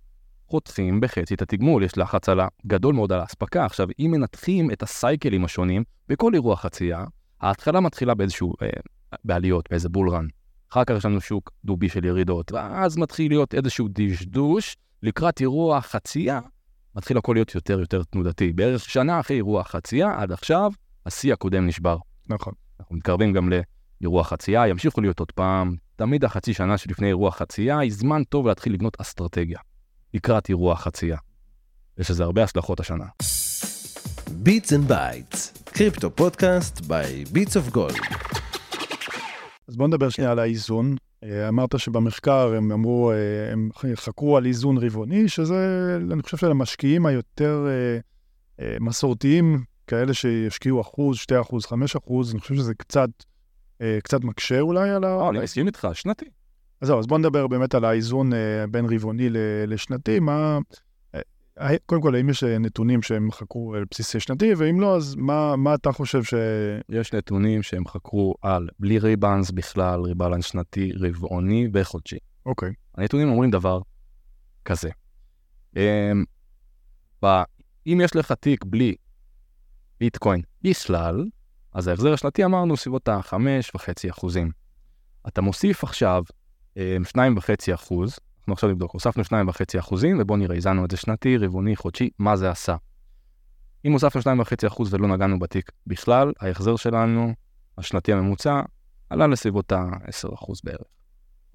חותכים בחצי את התגמול, יש לחץ על ה- גדול מאוד על האספקה. עכשיו, אם מנתחים את הסייקלים השונים בכל אירוע חצייה, ההתחלה מתחילה באיזשהו, אה, בעליות, באיזה בולרן. אחר כך יש לנו שוק דובי של ירידות, ואז מתחיל להיות איזשהו דשדוש, לקראת אירוע חצייה, מתחיל הכל להיות יותר יותר תנודתי. בערך שנה אחרי אירוע חצייה, עד עכשיו, השיא הקודם נשבר. נכון. אנחנו מתקרבים גם לאירוע חצייה, ימשיכו להיות עוד פעם. תמיד החצי שנה שלפני אירוע חצייה היא זמן טוב להתחיל לבנות אסטרטגיה. לקראת אירוע חצייה. יש לזה הרבה השלכות השנה. Bits and Bytes, קריפטו פודקאסט by ביטס אוף גולד. אז בואו נדבר שנייה על האיזון. אה, אמרת שבמחקר הם אמרו, אה, הם חקרו על איזון רבעוני, שזה, אני חושב שלמשקיעים היותר אה, מסורתיים, כאלה שישקיעו אחוז, שתי אחוז, חמש אחוז, אני חושב שזה קצת, קצת מקשה אולי על ה... אני מסכים איתך, שנתי. אז זהו, אז בואו נדבר באמת על האיזון בין רבעוני לשנתי. מה... קודם כל, האם יש אה, נתונים שהם חקרו על בסיס שנתי, ואם לא, אז מה, מה אתה חושב ש... יש נתונים שהם חקרו על בלי ריבאנס בכלל, ריבלנס שנתי, רבעוני וחודשי. אוקיי, הנתונים אומרים דבר כזה. אמ, ב- אם יש לך תיק בלי ביטקוין בכלל, אז ההחזר השנתי אמרנו סביבות ה-5.5 אחוזים. אתה מוסיף עכשיו אמ, 2.5 אחוז, אנחנו עכשיו נבדוק, הוספנו 2.5 אחוזים, ובואו נראה, איזנו את זה שנתי, רבעוני, חודשי, מה זה עשה. אם הוספנו 2.5 אחוז ולא נגענו בתיק בכלל, ההחזר שלנו, השנתי הממוצע, עלה לסביבות ה-10 אחוז בערך.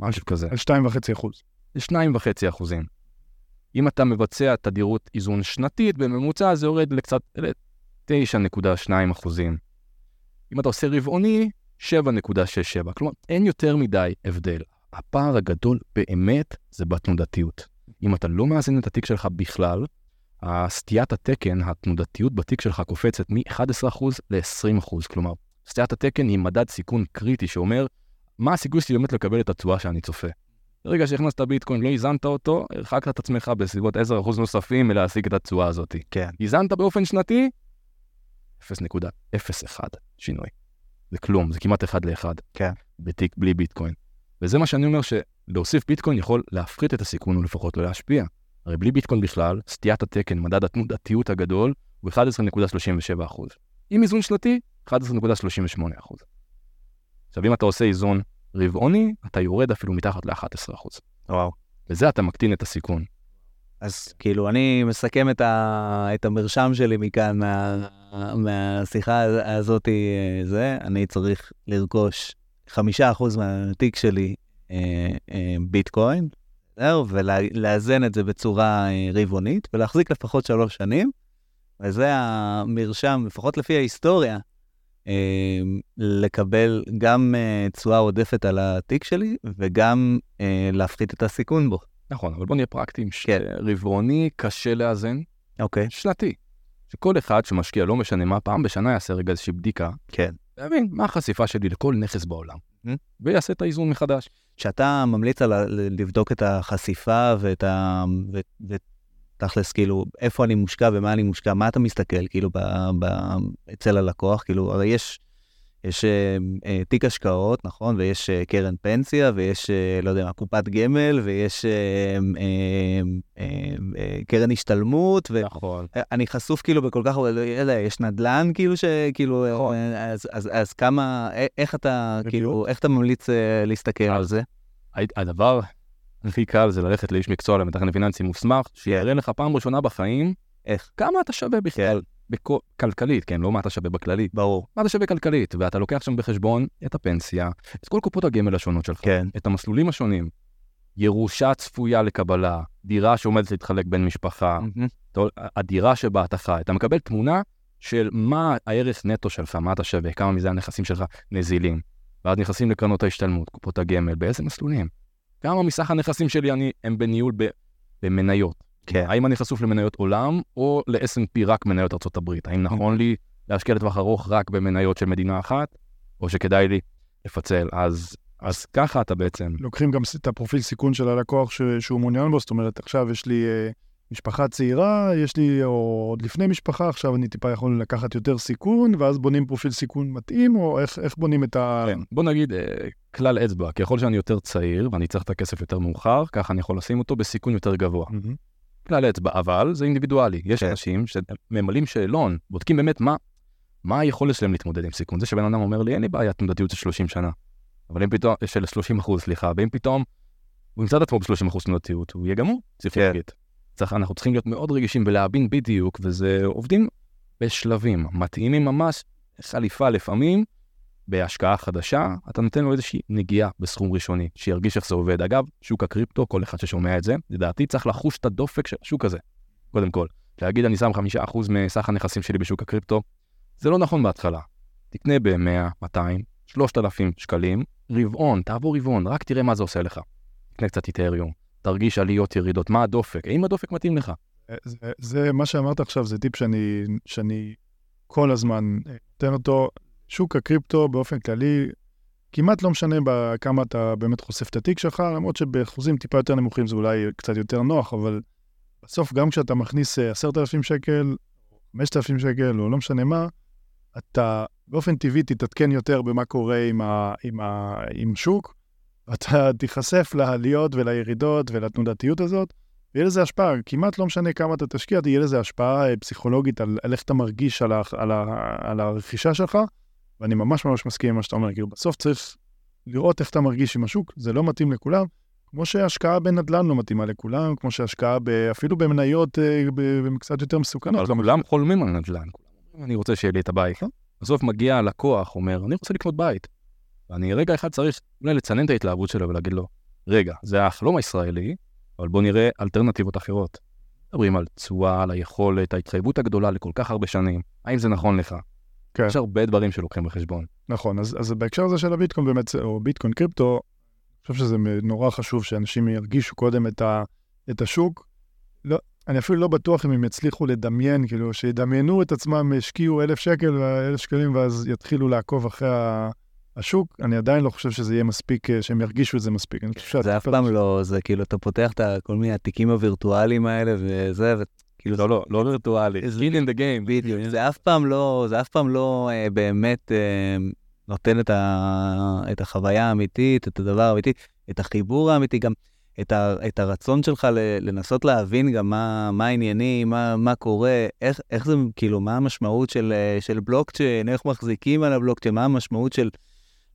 משהו כזה. על שתיים וחצי אחוז. זה 2.5 אחוזים. אם אתה מבצע תדירות איזון שנתית, בממוצע זה יורד לקצת, ל-9.2 אחוזים. אם אתה עושה רבעוני, 7.67. כלומר, אין יותר מדי הבדל. הפער הגדול באמת זה בתנודתיות. אם אתה לא מאזן את התיק שלך בכלל, סטיית התקן, התנודתיות בתיק שלך קופצת מ-11% ל-20%. כלומר, סטיית התקן היא מדד סיכון קריטי שאומר, מה הסיכוי שלי באמת לקבל את התשואה שאני צופה. ברגע שהכנסת ביטקוין, לא איזנת אותו, הרחקת את עצמך בסביבות 10% נוספים מלהשיג את התשואה הזאת. כן. איזנת באופן שנתי, 0.01 שינוי. זה כלום, זה כמעט אחד לאחד. כן. בתיק בלי ביטקוין. וזה מה שאני אומר, שלהוסיף ביטקוין יכול להפחית את הסיכון או לפחות לא להשפיע. הרי בלי ביטקוין בכלל, סטיית התקן, מדד התנודתיות הגדול, הוא 11.37%. עם איזון שנתי, 11.38 אחוז. עכשיו, אם אתה עושה איזון רבעוני, אתה יורד אפילו מתחת ל-11 אחוז. וואו. בזה אתה מקטין את הסיכון. אז כאילו, אני מסכם את, ה, את המרשם שלי מכאן, מה, מהשיחה הזאת, אה, זה, אני צריך לרכוש חמישה אחוז מהתיק שלי אה, אה, ביטקוין, זהו, ולאזן את זה בצורה אה, רבעונית, ולהחזיק לפחות שלוש שנים, וזה המרשם, לפחות לפי ההיסטוריה, אה, לקבל גם אה, תשואה עודפת על התיק שלי, וגם אה, להפחית את הסיכון בו. נכון, אבל בוא נהיה פרקטיים. כן. רבעוני קשה לאזן, אוקיי. שנתי. שכל אחד שמשקיע, לא משנה מה, פעם בשנה יעשה רגע איזושהי בדיקה, כן. להבין מה החשיפה שלי לכל נכס בעולם, Mhm. ויעשה את האיזון מחדש. כשאתה ממליץ על לבדוק את החשיפה ואת ה... ותכלס, כאילו, איפה אני מושקע ומה אני מושקע, מה אתה מסתכל, כאילו, ב... ב... אצל הלקוח? כאילו, הרי יש, יש אה, אה, תיק השקעות, נכון? ויש אה, קרן פנסיה, ויש, אה, לא יודע מה, קופת גמל, ויש אה, אה, אה, אה, קרן השתלמות, ו... נכון. אני חשוף כאילו בכל כך הרבה, לא יודע, יש נדל"ן כאילו שכאילו, נכון. אה, אז, אז, אז כמה, א- איך אתה, בדיוק. כאילו, איך אתה ממליץ אה, להסתכל על זה? הדבר הכי קל זה ללכת לאיש מקצוע, למתכנן פיננסי מוסמך, שיראה לך פעם ראשונה בחיים איך? כמה אתה שווה בכלל. בכו- כלכלית, כן, לא מה אתה שווה בכללית. ברור. מה אתה שווה כלכלית, ואתה לוקח שם בחשבון את הפנסיה, את כל קופות הגמל השונות שלך, כן. את המסלולים השונים, ירושה צפויה לקבלה, דירה שעומדת להתחלק בין משפחה. אתה- הדירה שבה אתה חי, אתה מקבל תמונה של מה הערך נטו שלך, מה אתה שווה, כמה מזה הנכסים שלך נזילים. ואז נכנסים לקרנות ההשתלמות, קופות הגמל, באיזה מסלולים? כמה מסך הנכסים שלי אני, הם בניהול ב, במניות? כן. האם אני חשוף למניות עולם או ל-S&P רק מניות ארה"ב? האם נכון לי להשקיע לטווח ארוך רק במניות של מדינה אחת, או שכדאי לי לפצל? אז, אז ככה אתה בעצם... לוקחים גם את הפרופיל סיכון של הלקוח ש, שהוא מעוניין בו, זאת אומרת, עכשיו יש לי אה, משפחה צעירה, יש לי, או עוד לפני משפחה, עכשיו אני טיפה יכול לקחת יותר סיכון, ואז בונים פרופיל סיכון מתאים, או איך, איך בונים את ה... כן. בוא נגיד אה, כלל אצבע, ככל שאני יותר צעיר ואני צריך את הכסף יותר מאוחר, ככה אני יכול לשים אותו בסיכון יותר גבוה. מהמם. כלל אצבע, אבל זה אינדיבידואלי. יש כן. אנשים שממלאים שאלון, בודקים באמת מה, מה היכולת שלהם להתמודד עם סיכון. זה שבן אדם אומר לי, אין לי בעיה תנודתיות של 30 שנה, אבל אם פתאום, של 30 אחוז, סליחה, ואם פתאום הוא ימצא את עצמו ב-30 אחוז תנודתיות, הוא יהיה גמור, צפרית. צריך, אנחנו צריכים להיות מאוד רגישים ולהבין בדיוק, וזה עובדים בשלבים, מתאימים ממש חליפה לפעמים. בהשקעה חדשה, אתה נותן לו איזושהי נגיעה בסכום ראשוני, שירגיש איך זה עובד. אגב, שוק הקריפטו, כל אחד ששומע את זה, לדעתי צריך לחוש את הדופק של השוק הזה, קודם כל. להגיד אני שם חמישה אחוז מסך הנכסים שלי בשוק הקריפטו, זה לא נכון בהתחלה. תקנה ב-100, 200, 3,000 שקלים, רבעון, תעבור רבעון, רק תראה מה זה עושה לך. תקנה קצת איתריום, תרגיש עליות ירידות, מה הדופק, האם הדופק מתאים לך? זה, זה, מה שאמרת עכשיו, זה טיפ שאני, שאני כל הזמן אה, נותן אותו. שוק הקריפטו באופן כללי, כמעט לא משנה בכמה אתה באמת חושף את התיק שלך, למרות שבאחוזים טיפה יותר נמוכים זה אולי קצת יותר נוח, אבל בסוף גם כשאתה מכניס אה, 10,000 שקל, 5,000 שקל, או לא משנה מה, אתה באופן טבעי תתעדכן יותר במה קורה עם, ה, עם, ה, עם שוק, ואתה תיחשף לעליות ולירידות ולתנודתיות הזאת, ויהיה לזה השפעה, כמעט לא משנה כמה אתה תשקיע, תהיה לזה השפעה אה, פסיכולוגית על, על איך אתה מרגיש על, ה, על, ה, על הרכישה שלך, ואני ממש ממש מסכים עם מה שאתה אומר, כאילו בסוף צריך לראות איך אתה מרגיש עם השוק, זה לא מתאים לכולם, כמו שהשקעה בנדל"ן לא מתאימה לכולם, כמו שהשקעה אפילו במניות אה, קצת יותר מסוכנות. אבל לא כולם חולמים על נדל"ן. אני רוצה שיהיה לי את הבית. בסוף מגיע הלקוח, אומר, אני רוצה לקנות בית. ואני רגע אחד צריך אולי לצנן את ההתלהבות שלו ולהגיד לו, רגע, זה החלום הישראלי, אבל בוא נראה אלטרנטיבות אחרות. מדברים על תשואה, על היכולת, ההתחייבות הגדולה לכל כך הרבה שנים, האם זה נכון לך? כן. יש הרבה דברים שלוקחים בחשבון. נכון, אז, אז בהקשר הזה של הביטקוין באמת, או ביטקוין קריפטו, אני חושב שזה נורא חשוב שאנשים ירגישו קודם את, ה, את השוק. לא, אני אפילו לא בטוח אם הם יצליחו לדמיין, כאילו, שידמיינו את עצמם, השקיעו אלף שקל, אלף שקלים, ואז יתחילו לעקוב אחרי ה- השוק. אני עדיין לא חושב שזה יהיה מספיק, אה, שהם ירגישו את זה מספיק. זה אף פעם לא, זה כאילו, אתה פותח את כל מיני התיקים הווירטואליים האלה וזה, וכאילו, לא, לא, לא וירטואלי. skin in the game. בדיוק, זה אף פעם לא, זה אף פעם לא אה, באמת אה, נותן את, ה, את החוויה האמיתית, את הדבר האמיתי, את החיבור האמיתי. גם את, ה, את הרצון שלך לנסות להבין גם מה, מה העניינים, מה, מה קורה, איך, איך זה, כאילו, מה המשמעות של, אה, של בלוקצ'יין, איך מחזיקים על הבלוקצ'יין, מה המשמעות של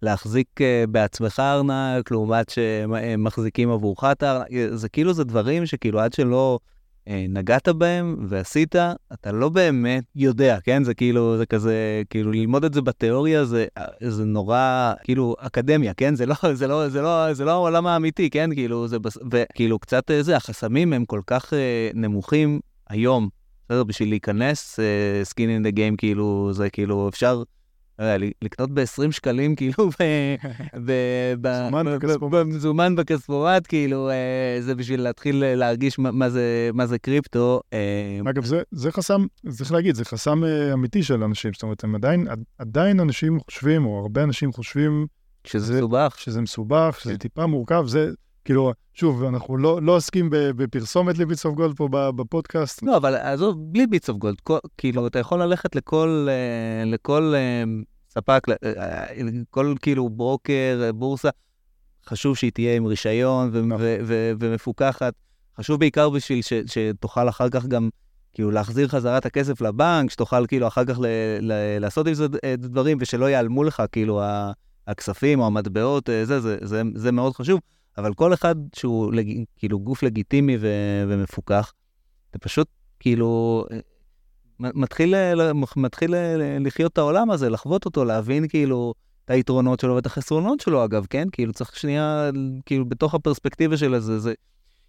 להחזיק בעצמך ארנק, לעומת שמחזיקים עבורך את הארנק, זה כאילו, זה דברים שכאילו עד שלא... אה, נגעת בהם ועשית, אתה לא באמת יודע, כן? זה כאילו, זה כזה, כאילו ללמוד את זה בתיאוריה זה, זה נורא, כאילו, אקדמיה, כן? זה לא, זה לא, זה לא, זה לא העולם האמיתי, כן? כאילו, זה, וכאילו, קצת אה, זה, החסמים הם כל כך אה, נמוכים היום, בסדר? בשביל להיכנס, skin in the game, כאילו, זה כאילו, אפשר... לא יודע, לקנות ב-20 שקלים, כאילו, במזומן בכספורט, כאילו, אה, זה בשביל להתחיל להרגיש מה זה קריפטו. אה, אגב, זה חסם, צריך להגיד, זה חסם אה, אמיתי של אנשים, זאת אומרת, הם עדיין, עדיין אנשים חושבים, או הרבה אנשים חושבים, שזה מסובך. שזה מסובך, שזה כן. טיפה מורכב, זה, כאילו, שוב, אנחנו לא, לא עוסקים בפרסומת ל Bits of Gold פה בפודקאסט. לא, אבל עזוב, בלי Bits of Gold, כאילו, אתה יכול ללכת לכל, לכל ספק, אה, כל כאילו ברוקר, בורסה, חשוב שהיא תהיה עם רישיון ו- נכון. ו- ו- ומפוקחת. חשוב בעיקר בשביל ש- שתוכל אחר כך גם כאילו להחזיר חזרה את הכסף לבנק, שתוכל כאילו אחר כך ל- ל- לעשות עם זה דברים ושלא ייעלמו לך כאילו הכספים או המטבעות, אה, זה, זה, זה, זה מאוד חשוב. אבל כל אחד שהוא לג... כאילו גוף לגיטימי ו- ומפוקח, זה פשוט כאילו מתחיל, מתחיל לחיות את העולם הזה, לחוות אותו, להבין כאילו את היתרונות שלו ואת החסרונות שלו, אגב, כן? כאילו צריך שנייה, כאילו בתוך הפרספקטיבה של זה, זה,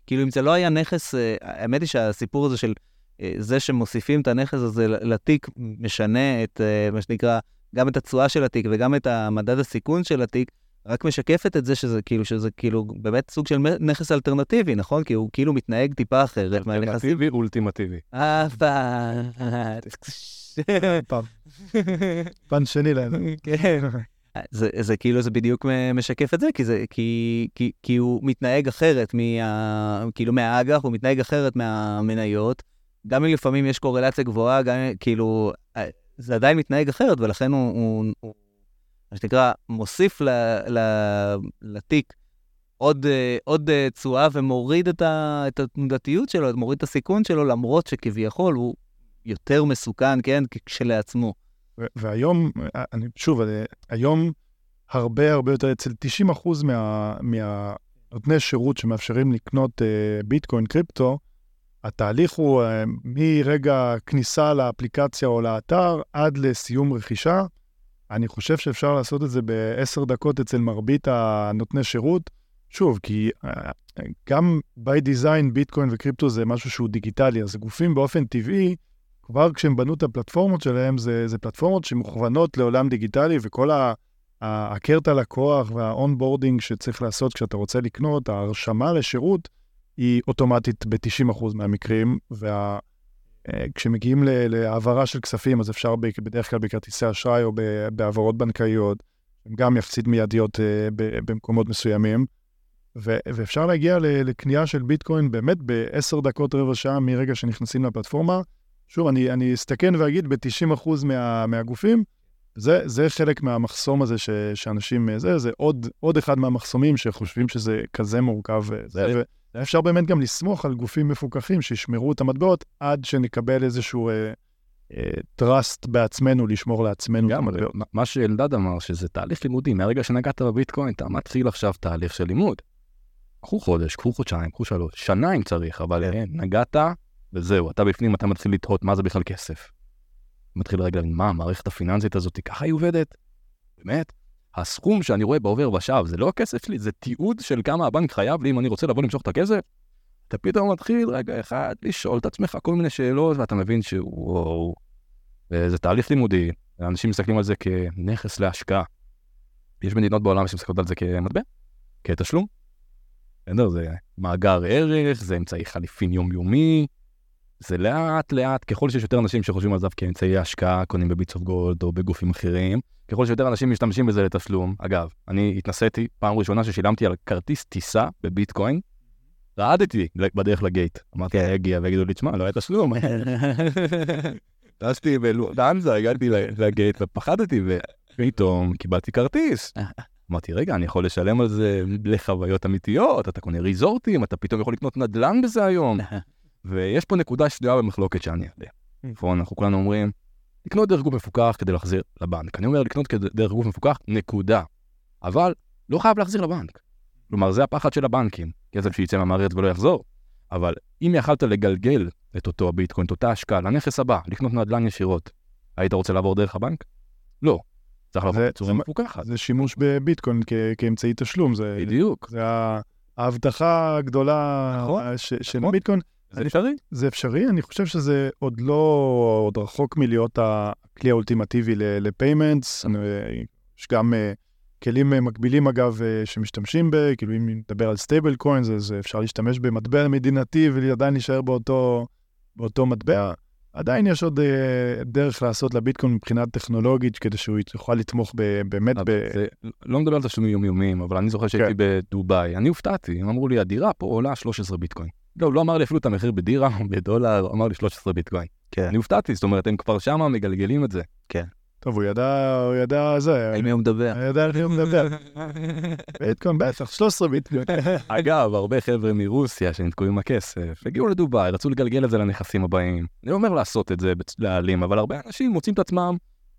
כאילו אם זה לא היה נכס, אה, האמת היא שהסיפור הזה של אה, זה שמוסיפים את הנכס הזה לתיק, משנה את אה, מה שנקרא, גם את התשואה של התיק וגם את המדד הסיכון של התיק, רק משקפת את זה שזה כאילו, שזה כאילו באמת סוג של נכס אלטרנטיבי, נכון? כי הוא כאילו מתנהג טיפה אחרת אלטרנטיבי אולטימטיבי. אה, פעם. פן שני להם. כן. זה, זה כאילו, זה בדיוק משקף את זה, כי, זה, כי, כי, כי הוא מתנהג אחרת מה, כאילו מהאג"ח, הוא מתנהג אחרת מהמניות. גם אם לפעמים יש קורלציה גבוהה, גם כאילו, אה, זה עדיין מתנהג אחרת, ולכן הוא, הוא, הוא מה שנקרא, מוסיף ל, ל, לתיק עוד, אה, עוד אה, תשואה ומוריד את, ה, את התנודתיות שלו, מוריד את הסיכון שלו, למרות שכביכול הוא יותר מסוכן, כן, כשלעצמו. והיום, אה, אני, שוב, היום הרבה הרבה יותר, אצל 90 אחוז מה, מהנותני שירות שמאפשרים לקנות uh, ביטקוין, קריפטו, התהליך הוא uh, מרגע כניסה לאפליקציה או לאתר עד לסיום רכישה. אני חושב שאפשר לעשות את זה בעשר דקות אצל מרבית הנותני שירות. שוב, כי אה, גם by design ביטקוין וקריפטו זה משהו שהוא דיגיטלי, אז גופים באופן טבעי, כבר כשהם בנו את הפלטפורמות שלהם, זה, זה פלטפורמות שמוכוונות לעולם דיגיטלי, וכל הכרת הלקוח והאונבורדינג שצריך לעשות כשאתה רוצה לקנות, ההרשמה לשירות, היא אוטומטית ב-90% מהמקרים, וה... אה, כשמגיעים להעברה של כספים, אז אפשר בדרך כלל בכרטיסי אשראי או בהעברות בנקאיות, גם יחסית מיידיות אה, במקומות מסוימים, ואפשר להגיע לקנייה של ביטקוין באמת בעשר דקות, רבע שעה מרגע שנכנסים לפלטפורמה. שוב, אני, אני אסתכן ואגיד ב-90% מה, מהגופים, זה, זה חלק מהמחסום הזה ש, שאנשים, זה, זה עוד, עוד אחד מהמחסומים שחושבים שזה כזה מורכב. זה, אפשר באמת גם לסמוך על גופים מפוקחים שישמרו את המטבעות עד שנקבל איזשהו אה, אה, trust בעצמנו, לשמור לעצמנו גם, המטבעות. מה שאלדד אמר, שזה תהליך לימודי, מהרגע שנגעת בביטקוין, אתה מתחיל עכשיו תהליך של לימוד. קחו חודש, קחו חודשיים, קחו שלוש, שנה אם צריך, אבל כן. נגעת, וזהו, אתה בפנים, אתה מתחיל לתהות מה זה בכלל כסף. מתחיל רגע מה, המערכת הפיננסית הזאת, ככה היא עובדת? באמת? הסכום שאני רואה בעובר ושב, זה לא הכסף שלי, זה תיעוד של כמה הבנק חייב לי אם אני רוצה לבוא למשוך את הכסף. אתה פתאום מתחיל רגע אחד לשאול את עצמך כל מיני שאלות, ואתה מבין שוואו, זה תהליך לימודי, אנשים מסתכלים על זה כנכס להשקעה. יש מדינות בעולם שמסתכלות על זה כמטבע, כתשלום. בסדר, זה מאגר ערך, זה אמצעי חליפין יומיומי, זה לאט לאט, ככל שיש יותר אנשים שחושבים על זה כאמצעי השקעה, קונים ב Bits of Gold או בגופים אחרים, ככל שיותר אנשים משתמשים בזה לתשלום. אגב, אני התנסיתי פעם ראשונה ששילמתי על כרטיס טיסה בביטקוין, רעדתי בדרך לגייט. אמרתי, אגיע ויגידו לי, תשמע, לא היה תשלום. טסתי בלופטהנזה, הגעתי לגייט ופחדתי, ופתאום קיבלתי כרטיס. אמרתי, רגע, אני יכול לשלם על זה לחוויות אמיתיות, אתה קונה ריזורטים, אתה פתאום יכול לקנות נדל"ן בזה היום. ויש פה נקודה שנויה במחלוקת שאני אעלה. נכון, אנחנו כולנו אומרים, לקנות דרך גוף מפוקח כדי להחזיר לבנק. אני אומר לקנות דרך גוף מפוקח, נקודה. אבל לא חייב להחזיר לבנק. כלומר, זה הפחד של הבנקים, כסף שיצא מהמערכת ולא יחזור. אבל אם יכלת לגלגל את אותו הביטקוין, את אותה השקעה, לנכס הבא, לקנות נדל"ן ישירות, היית רוצה לעבור דרך הבנק? לא. צריך לעבור בצורה מפוקחת. זה שימוש בביטקוין כ- כאמצעי תשלום, זה בדיוק. זה ההבטחה הגדולה נכון, ש- של נכון. זה אפשרי. זה אפשרי, אני חושב שזה עוד לא, עוד רחוק מלהיות הכלי האולטימטיבי ל payments. יש גם אה, כלים אה, מקבילים אגב אה, שמשתמשים ב, כאילו אם נדבר על stable coins, אז אפשר להשתמש במטבע מדינתי ועדיין להישאר באותו, באותו מטבע. עדיין יש עוד דרך לעשות לביטקוין מבחינה טכנולוגית, כדי שהוא יוכל לתמוך באמת ב... זה, לא מדבר על תשלומים יומיומיים, אבל אני זוכר שהייתי כן. בדובאי, אני הופתעתי, הם אמרו לי, הדירה פה עולה 13 ביטקוין. לא, הוא לא אמר לי אפילו את המחיר בדירה, בדולר, הוא אמר לי 13 ביטקוין. כן. אני הופתעתי, זאת אומרת, הם כבר שמה מגלגלים את זה. טוב, הוא ידע, הוא ידע זה, על מי הוא מדבר? הוא ידע על מי הוא מדבר. ביטקוין בטח, 13 ביטקוין. אגב, הרבה חבר'ה מרוסיה שנתקעו עם הכסף, הגיעו לדובאי, רצו לגלגל את זה לנכסים הבאים. אני לא אומר לעשות את זה להעלים, אבל הרבה אנשים מוצאים את עצמם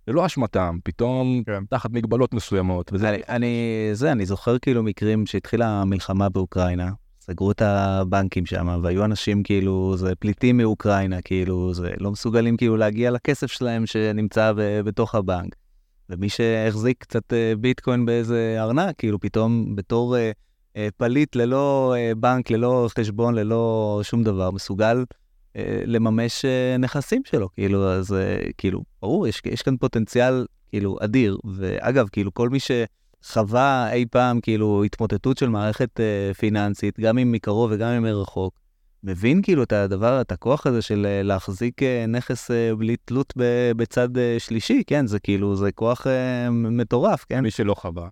ללא אשמתם, פתאום כן. תחת מגבלות מסוימות, וזה... אני, אני, זה, אני זוכר כאילו מקרים שהתחילה המלחמה באוקראינה, סגרו את הבנקים שם, והיו אנשים כאילו, זה פליטים מאוקראינה, כאילו, זה לא מסוגלים כאילו להגיע לכסף שלהם שנמצא ב, בתוך הבנק. ומי שהחזיק קצת אה, ביטקוין באיזה ארנק, כאילו פתאום בתור אה, אה, פליט ללא אה, בנק, ללא חשבון, ללא שום דבר, מסוגל אה, לממש אה, נכסים שלו, כאילו, אז אה, כאילו, ברור, יש, יש כאן פוטנציאל כאילו אדיר, ואגב, כאילו כל מי שחווה אי פעם כאילו התמוטטות של מערכת אה, פיננסית, גם אם מקרוב וגם אם מרחוק, מבין כאילו את הדבר, את הכוח הזה של אה, להחזיק אה, נכס אה, בלי תלות ב- בצד אה, שלישי, כן, זה כאילו, זה כוח אה, מטורף, כן? מי שלא חווה.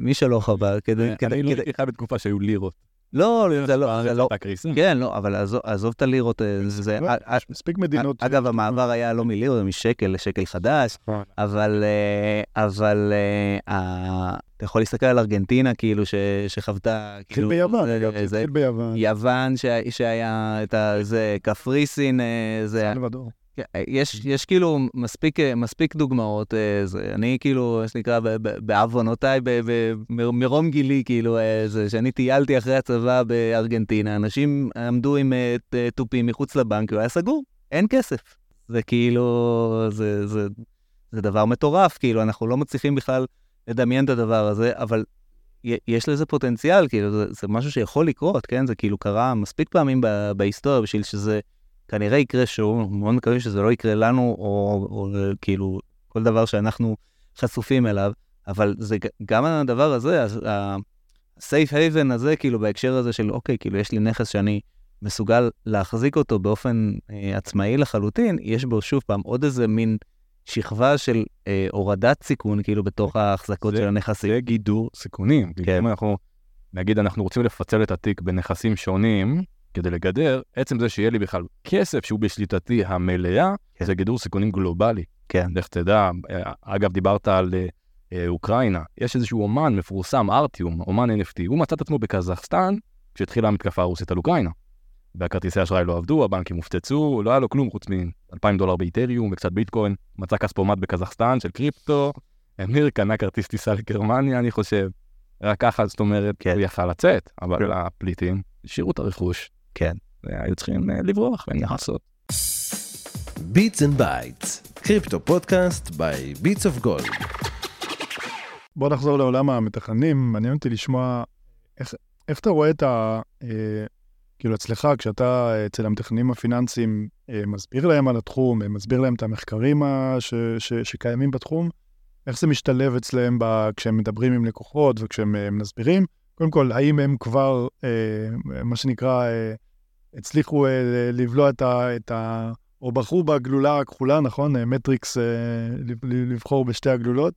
מי שלא חווה, כדי... אני כדי, לא כדי... הייתי חי בתקופה שהיו לירות. לא, זה לא, זה לא, קריסה. כן, לא, אבל עזוב, את הלירות, אה, זה... לא, אה, יש מספיק מדינות... אגב, המעבר היה לא מלירות, משקל לשקל חדש, אבל, אה, אבל אה, ה- אתה יכול להסתכל על ארגנטינה, כאילו, שחוותה, כאילו, ביוון, זה- ביוון. יוון, שה- שהיה את. זה, קפריסין, אה, זה... סלבדור. כן, יש, יש כאילו מספיק, אה, מספיק דוגמאות, אה, זה, אני כאילו, מה שנקרא, בעוונותיי, מרום גילי, כאילו, אה, זה, שאני טיילתי אחרי הצבא בארגנטינה, אנשים עמדו עם אה, תופים מחוץ לבנק, הוא היה סגור, אין כסף. זה כאילו, זה, זה, זה דבר מטורף, כאילו, אנחנו לא מצליחים בכלל לדמיין את הדבר הזה, אבל יש לזה פוטנציאל, כאילו, זה, זה משהו שיכול לקרות, כן? זה כאילו קרה מספיק פעמים בהיסטוריה בשביל שזה כנראה יקרה שוב, מאוד מקווים שזה לא יקרה לנו, או, או כאילו כל דבר שאנחנו חשופים אליו, אבל זה גם הדבר הזה, ה-safe haven הזה, כאילו בהקשר הזה של אוקיי, כאילו יש לי נכס שאני מסוגל להחזיק אותו באופן אה, עצמאי לחלוטין, יש בו שוב פעם עוד איזה מין שכבה של אה, הורדת סיכון, כאילו בתוך ההחזקות זה- של הנכסים. זה גידור סיכונים. כן. אם אנחנו, נגיד, אנחנו רוצים לפצל את התיק בנכסים שונים כדי לגדר, עצם זה שיהיה לי בכלל כסף שהוא בשליטתי המלאה, כן. זה גידור סיכונים גלובלי. כן, לך תדע, אה, אגב, דיברת על אה, אה, אוקראינה, יש איזשהו אומן מפורסם, ארטיום, אומן NFT, הוא מצא את עצמו בקזחסטן כשהתחילה המתקפה הרוסית על אוקראינה. והכרטיסי אשראי לא עבדו, הבנקים הופצצו, לא היה לו כלום חוץ מ-2,000 דולר באיתריום וקצת ביטקוין, מצא כספומט בקזחסטן של קריפטו, המיר, קנה כרטיס טיסה לגרמניה, אני חושב. רק ככה, זאת אומרת, כן. הוא יכל לצאת, כן. אבל הפליטים השאירו את הרכוש. כן. והיו צריכים אה, לברוח, ואין מה לעשות. Bits and Bytes, crypto podcast by Bits of Gold. בוא נחזור לעולם המתכננים, מעניין אותי לשמוע איך, איך אתה רואה את ה... אה, כאילו אצלך, כשאתה אה, אצל המתכננים הפיננסיים, אה, מסביר להם על התחום, אה, מסביר להם את המחקרים ה, ש, ש, שקיימים בתחום, איך זה משתלב אצלם ב, כשהם מדברים עם לקוחות וכשהם אה, מסבירים? קודם כל, האם הם כבר, אה, מה שנקרא, אה, הצליחו אה, לבלוע את ה... את ה או בחרו בגלולה הכחולה, נכון? אה, מטריקס, אה, לב- לבחור בשתי הגלולות.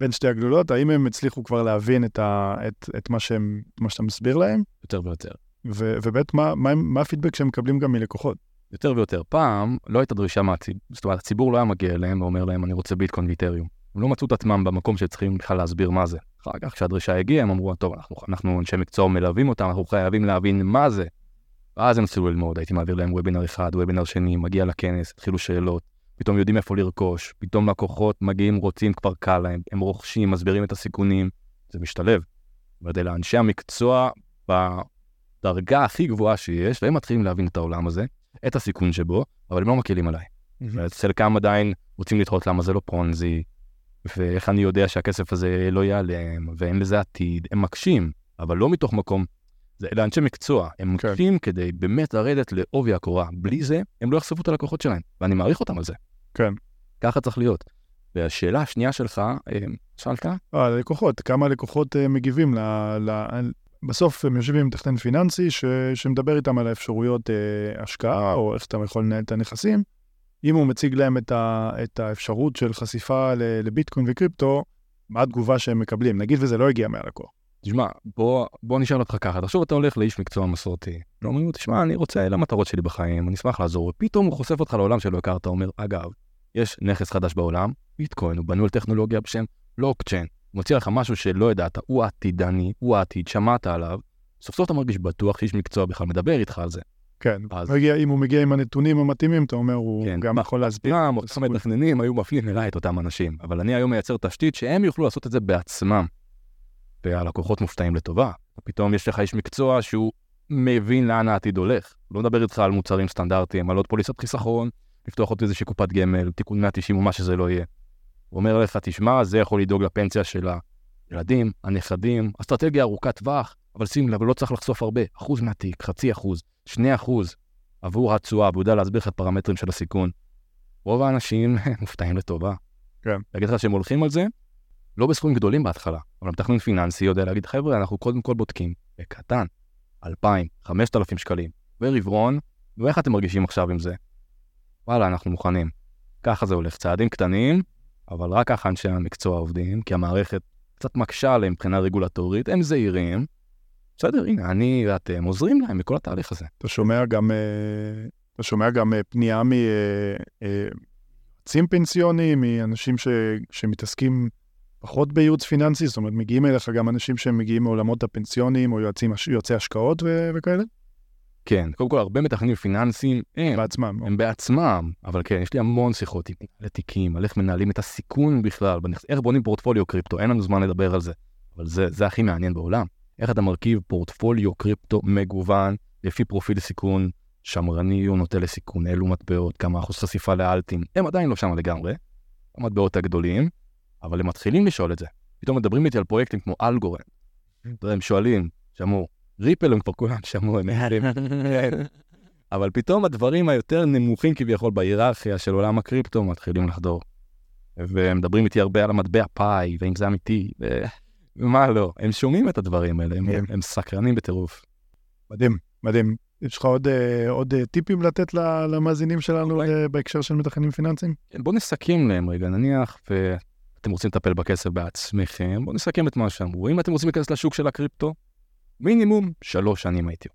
בין שתי הגלולות, האם הם הצליחו כבר להבין את, ה, את, את, מה, שהם, מה שאתה מסביר להם, יותר ויותר. ו, ובאמת מה, מה, מה הפידבק שהם מקבלים גם מלקוחות. יותר ויותר. פעם לא הייתה דרישה מהציבור, זאת אומרת, הציבור לא היה מגיע אליהם ואומר להם, אני רוצה ביטקוין ואיתריום. הם לא מצאו את עצמם במקום שצריכים בכלל להסביר מה זה. אחר כך, כשהדרישה הגיעה, הם אמרו, טוב, אנחנו, אנחנו אנשי מקצוע מלווים אותם, אנחנו חייבים להבין מה זה. ואז הם התחילו ללמוד, הייתי מעביר להם וובינר אחד, וובינר שני, מגיע לכנס, התחילו שאלות, פתאום יודעים איפה לרכוש, פתאום לקוחות מגיעים, רוצים, כבר קל להם, הם רוכשים, מסבירים את הסיכונים, זה משתלב. זאת אומרת, אנשי המקצוע בדרגה הכי גבוהה שיש, והם מתחילים להבין את העולם הזה, את הסיכון שבו, אבל הם לא מקלים עליי. חלקם עדיין רוצים לדחות למה זה לא פונזי, ואיך אני יודע שהכסף הזה לא ייעלם, ואין לזה עתיד, הם מקשים, אבל לא מתוך מקום, זה אלה אנשי מקצוע, הם כן. מקשים כדי באמת לרדת לעובי הקורה, בלי זה הם לא יחשפו את הלקוחות שלהם, ואני מעריך אותם על זה. כן. ככה צריך להיות. והשאלה השנייה שלך, אה, שאלת? אה, לקוחות, כמה לקוחות אה, מגיבים ל... ל... בסוף הם יושבים עם מתכנן פיננסי ש... שמדבר איתם על האפשרויות אה, השקעה, או איך אתה יכול לנהל את הנכסים. אם הוא מציג להם את, ה... את האפשרות של חשיפה. לביטקוין וקריפטו, מה התגובה שהם מקבלים? נגיד וזה לא הגיע מהלקוח. תשמע, בוא, בוא נשאל אותך ככה, תחשוב אתה הולך לאיש מקצוע מסורתי, ואומרים לו, תשמע, אני רוצה, אלה המטרות שלי בחיים, אני אשמח לעזור, ופתאום הוא חושף אותך לעולם שלא הכרת, אומר, אגב, יש נכס חדש בעולם, ביטקוין, הוא בנוי על טכנולוגיה בשם לוקצ'יין, מציע לך משהו שלא ידעת, הוא עתידני, הוא העתיד, שמעת עליו, סוף סוף אתה מרגיש בטוח שאיש מקצוע בכלל מדבר איתך על זה. כן, אז- מגיע, אם הוא מגיע עם הנתונים המתאימים, אתה אומר, הוא כן, גם יכול להסביר. את אותם. מתכננים היו מפנים אליי את אותם אנשים, אבל אני היום מייצר תשתית שהם יוכלו לעשות את זה בעצמם. והלקוחות מופתעים לטובה. פתאום יש לך איש מקצוע שהוא מבין לאן העתיד הולך. לא מדבר איתך על מוצרים סטנדרטיים, על עוד פוליסת חיסכון, לפתוח עוד איזושהי קופת גמל, תיקון 190 או מה שזה לא יהיה. הוא אומר לך, תשמע, זה יכול לדאוג לפנסיה של הילדים, הנכדים, אסטרטגיה ארוכת טווח, אבל שים לב, לא צריך לחשוף הרבה, אחוז מהתיק, חצי אחוז, שני אחוז, עבור התשואה, והוא יודע להסביר לך את הפרמטרים של הסיכון. רוב האנשים מופתעים לטובה. כן. להגיד לך שהם הולכים על זה, לא בסכומים גדולים בהתחלה, אבל מתכנן פיננסי יודע להגיד, חבר'ה, אנחנו קודם כל בודקים, בקטן, 2,000, 5,000 שקלים, ברבעון, ואיך אתם מרגישים עכשיו עם זה? וואלה, אנחנו מוכנים. ככה זה הולך, צעדים קטנים, אבל רק ככה אנשי המקצוע עובדים, כי המערכת קצת מקשה עליהם מבחינה רגולטורית, הם זהירים. בסדר, הנה, אני ואתם עוזרים להם בכל התהליך הזה. אתה שומע גם, אה, אתה שומע גם אה, פנייה מיועצים פנסיוניים, מאנשים ש, שמתעסקים פחות בייעוץ פיננסי, זאת אומרת, מגיעים אליך גם אנשים שהם מגיעים מעולמות הפנסיוניים, או יועצים, יועצי השקעות ו, וכאלה, כן, קודם כל, הרבה מתכננים פיננסיים הם, בעצמם. הם בעצמם, אבל כן, יש לי המון שיחות עם מנהלי תיקים, על איך מנהלים את הסיכון בכלל, איך בונים פורטפוליו קריפטו, אין לנו זמן לדבר על זה, אבל זה, זה הכי מעניין בעולם. איך אתה מרכיב פורטפוליו קריפטו מגוון, לפי פרופיל סיכון שמרני או נוטה לסיכון, אילו מטבעות, כמה אחוז חשיפה לאלטים, הם עדיין לא שם לגמרי, המטבעות הגדולים, אבל הם מתחילים לשאול את זה. פתאום מדברים איתי על פרויקטים כמו יודע, הם שואלים, שמעו, ריפל הם כבר כולם שמעו, הם מכירים. אבל פתאום הדברים היותר נמוכים כביכול בהיררכיה של עולם הקריפטו מתחילים לחדור. ומדברים איתי הרבה על המטבע פאי, ואם זה אמיתי, ו... ומה לא. הם שומעים את הדברים האלה, הם. הם סקרנים בטירוף. מדהים, מדהים. יש לך עוד, אה, עוד אה, טיפים לתת למאזינים שלנו אולי. אה, בהקשר של מתכננים פיננסיים? בואו נסכם להם רגע, נניח ואתם רוצים לטפל בכסף בעצמכם, בואו נסכם את מה שאמרו. אם אתם רוצים להיכנס לשוק של הקריפטו, מינימום שלוש שנים הייתי.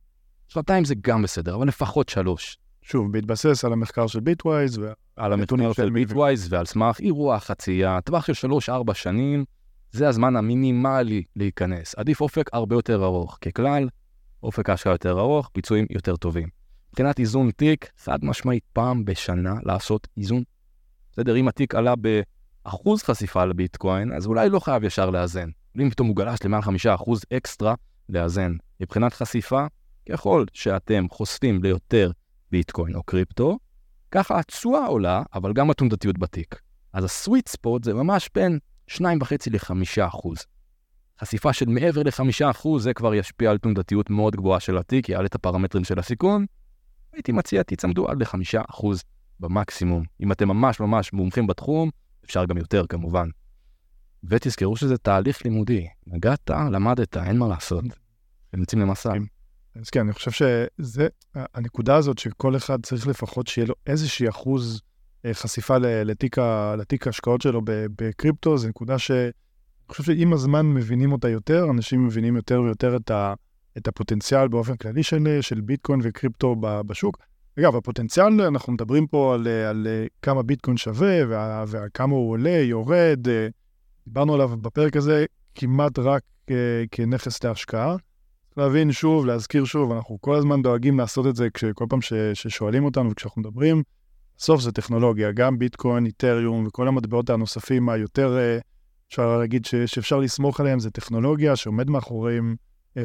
שנתיים זה גם בסדר, אבל לפחות שלוש. שוב, בהתבסס על המחקר של ביטווייז, על נתונים המחקר של ביטווייז ועל סמך אירוע חצייה, טווח של שלוש-ארבע שנים, זה הזמן המינימלי להיכנס. עדיף אופק הרבה יותר ארוך. ככלל, אופק ההשקעה יותר ארוך, ביצועים יותר טובים. מבחינת איזון תיק, חד משמעית פעם בשנה לעשות איזון. בסדר, אם התיק עלה באחוז חשיפה לביטקוין, אז אולי לא חייב ישר לאזן. אם פתאום הוא גלש למעל חמישה אחוז אקסטרה, לאזן. מבחינת חשיפה, ככל שאתם חושפים ליותר ביטקוין או קריפטו, ככה התשואה עולה, אבל גם התנודתיות בתיק. אז הסוויט ספוט זה ממש בין 2.5 ל-5 אחוז. חשיפה של מעבר ל-5 אחוז, זה כבר ישפיע על תנודתיות מאוד גבוהה של התיק, יעלה את הפרמטרים של הסיכון. הייתי מציע, תצמדו עד ל-5 אחוז במקסימום. אם אתם ממש ממש מומחים בתחום, אפשר גם יותר כמובן. ותזכרו שזה תהליך לימודי. נגעת, למדת, אין מה לעשות. אתם יוצאים למסע. אז כן, אני חושב שזה, הנקודה הזאת שכל אחד צריך לפחות שיהיה לו איזושהי אחוז אה, חשיפה לתיק, לתיק ההשקעות שלו בקריפטו, זו נקודה שאני חושב שעם הזמן מבינים אותה יותר, אנשים מבינים יותר ויותר את, ה, את הפוטנציאל באופן כללי של, של ביטקוין וקריפטו בשוק. אגב, הפוטנציאל, אנחנו מדברים פה על, על אה, כמה ביטקוין שווה וה- וכמה הוא עולה, יורד, אה, דיברנו עליו בפרק הזה כמעט רק אה, כנכס להשקעה. להבין שוב, להזכיר שוב, אנחנו כל הזמן דואגים לעשות את זה כל פעם ש, ששואלים אותנו וכשאנחנו מדברים, בסוף זה טכנולוגיה, גם ביטקוין, איתריום וכל המטבעות הנוספים היותר, אפשר להגיד ש, שאפשר לסמוך עליהם, זה טכנולוגיה שעומד מאחוריהם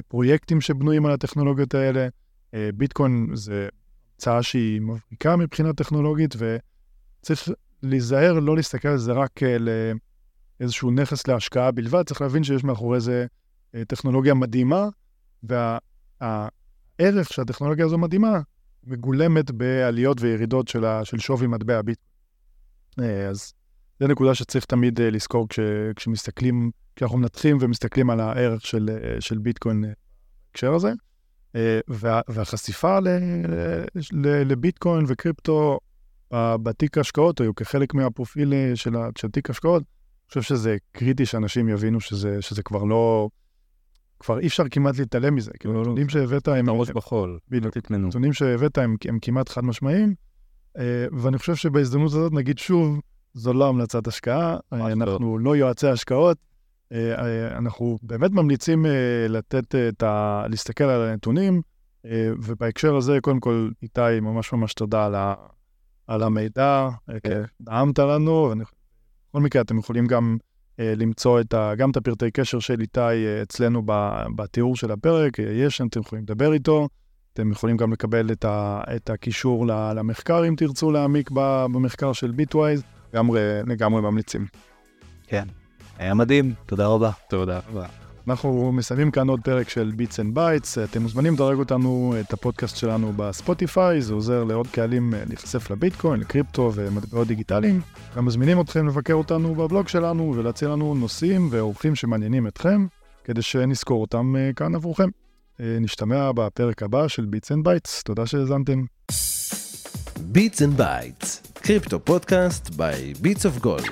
פרויקטים שבנויים על הטכנולוגיות האלה. ביטקוין זה המצאה שהיא מבריקה מבחינה טכנולוגית, וצריך להיזהר לא להסתכל על זה רק לאיזשהו נכס להשקעה בלבד, צריך להבין שיש מאחורי זה טכנולוגיה מדהימה, והערך שהטכנולוגיה הזו מדהימה, מגולמת בעליות וירידות של, ה, של שווי מטבע ביטקוין. אה, אז זו נקודה שצריך תמיד אה, לזכור כש, כשמסתכלים, כשאנחנו מנתחים ומסתכלים על הערך של, אה, של ביטקוין בהקשר הזה. וה, והחשיפה ל, ל, לביטקוין וקריפטו בתיק ההשקעות, היו כחלק מהפרופיל של, של תיק ההשקעות, אני חושב שזה קריטי שאנשים יבינו שזה, שזה כבר לא... כבר אי אפשר כמעט להתעלם מזה. כאילו, לא, לא. הנתונים שהבאת הם... הראש בחול, לא תתמנו. הנתונים שהבאת הם, הם כמעט חד משמעיים, אה, ואני חושב שבהזדמנות הזאת נגיד שוב, זו לא המלצת השקעה, אה, אנחנו לא יועצי השקעות, אה, אנחנו באמת ממליצים לתת את ה... להסתכל על הנתונים, ובהקשר הזה, קודם כל, איתי, ממש ממש תודה על, ה... על המידע, כן. נעמת לנו, ובכל מקרה אתם יכולים גם אה, למצוא את ה, גם את הפרטי קשר של איתי אה, אצלנו בתיאור של הפרק, אה, יש שם, אתם יכולים לדבר איתו, אתם יכולים גם לקבל את, ה, את הקישור למחקר אם תרצו להעמיק במחקר של Bitwise, לגמרי, לגמרי ממליצים. כן, היה מדהים, תודה רבה. תודה רבה. אנחנו מסיימים כאן עוד פרק של Bits and Bytes. אתם מוזמנים לדרג אותנו, את הפודקאסט שלנו בספוטיפיי, זה עוזר לעוד קהלים אה, להיחשף לביטקוין, לקריפטו ומטבעות דיגיטליים. גם מזמינים אתכם לבקר אותנו בבלוג שלנו ולהציע לנו נושאים ואורחים שמעניינים אתכם, כדי שנזכור אותם אה, כאן עבורכם. אה, נשתמע בפרק הבא של Bits and Bytes. תודה שהאזנתם. Bits and Bytes, crypto podcast by Bits of Gold.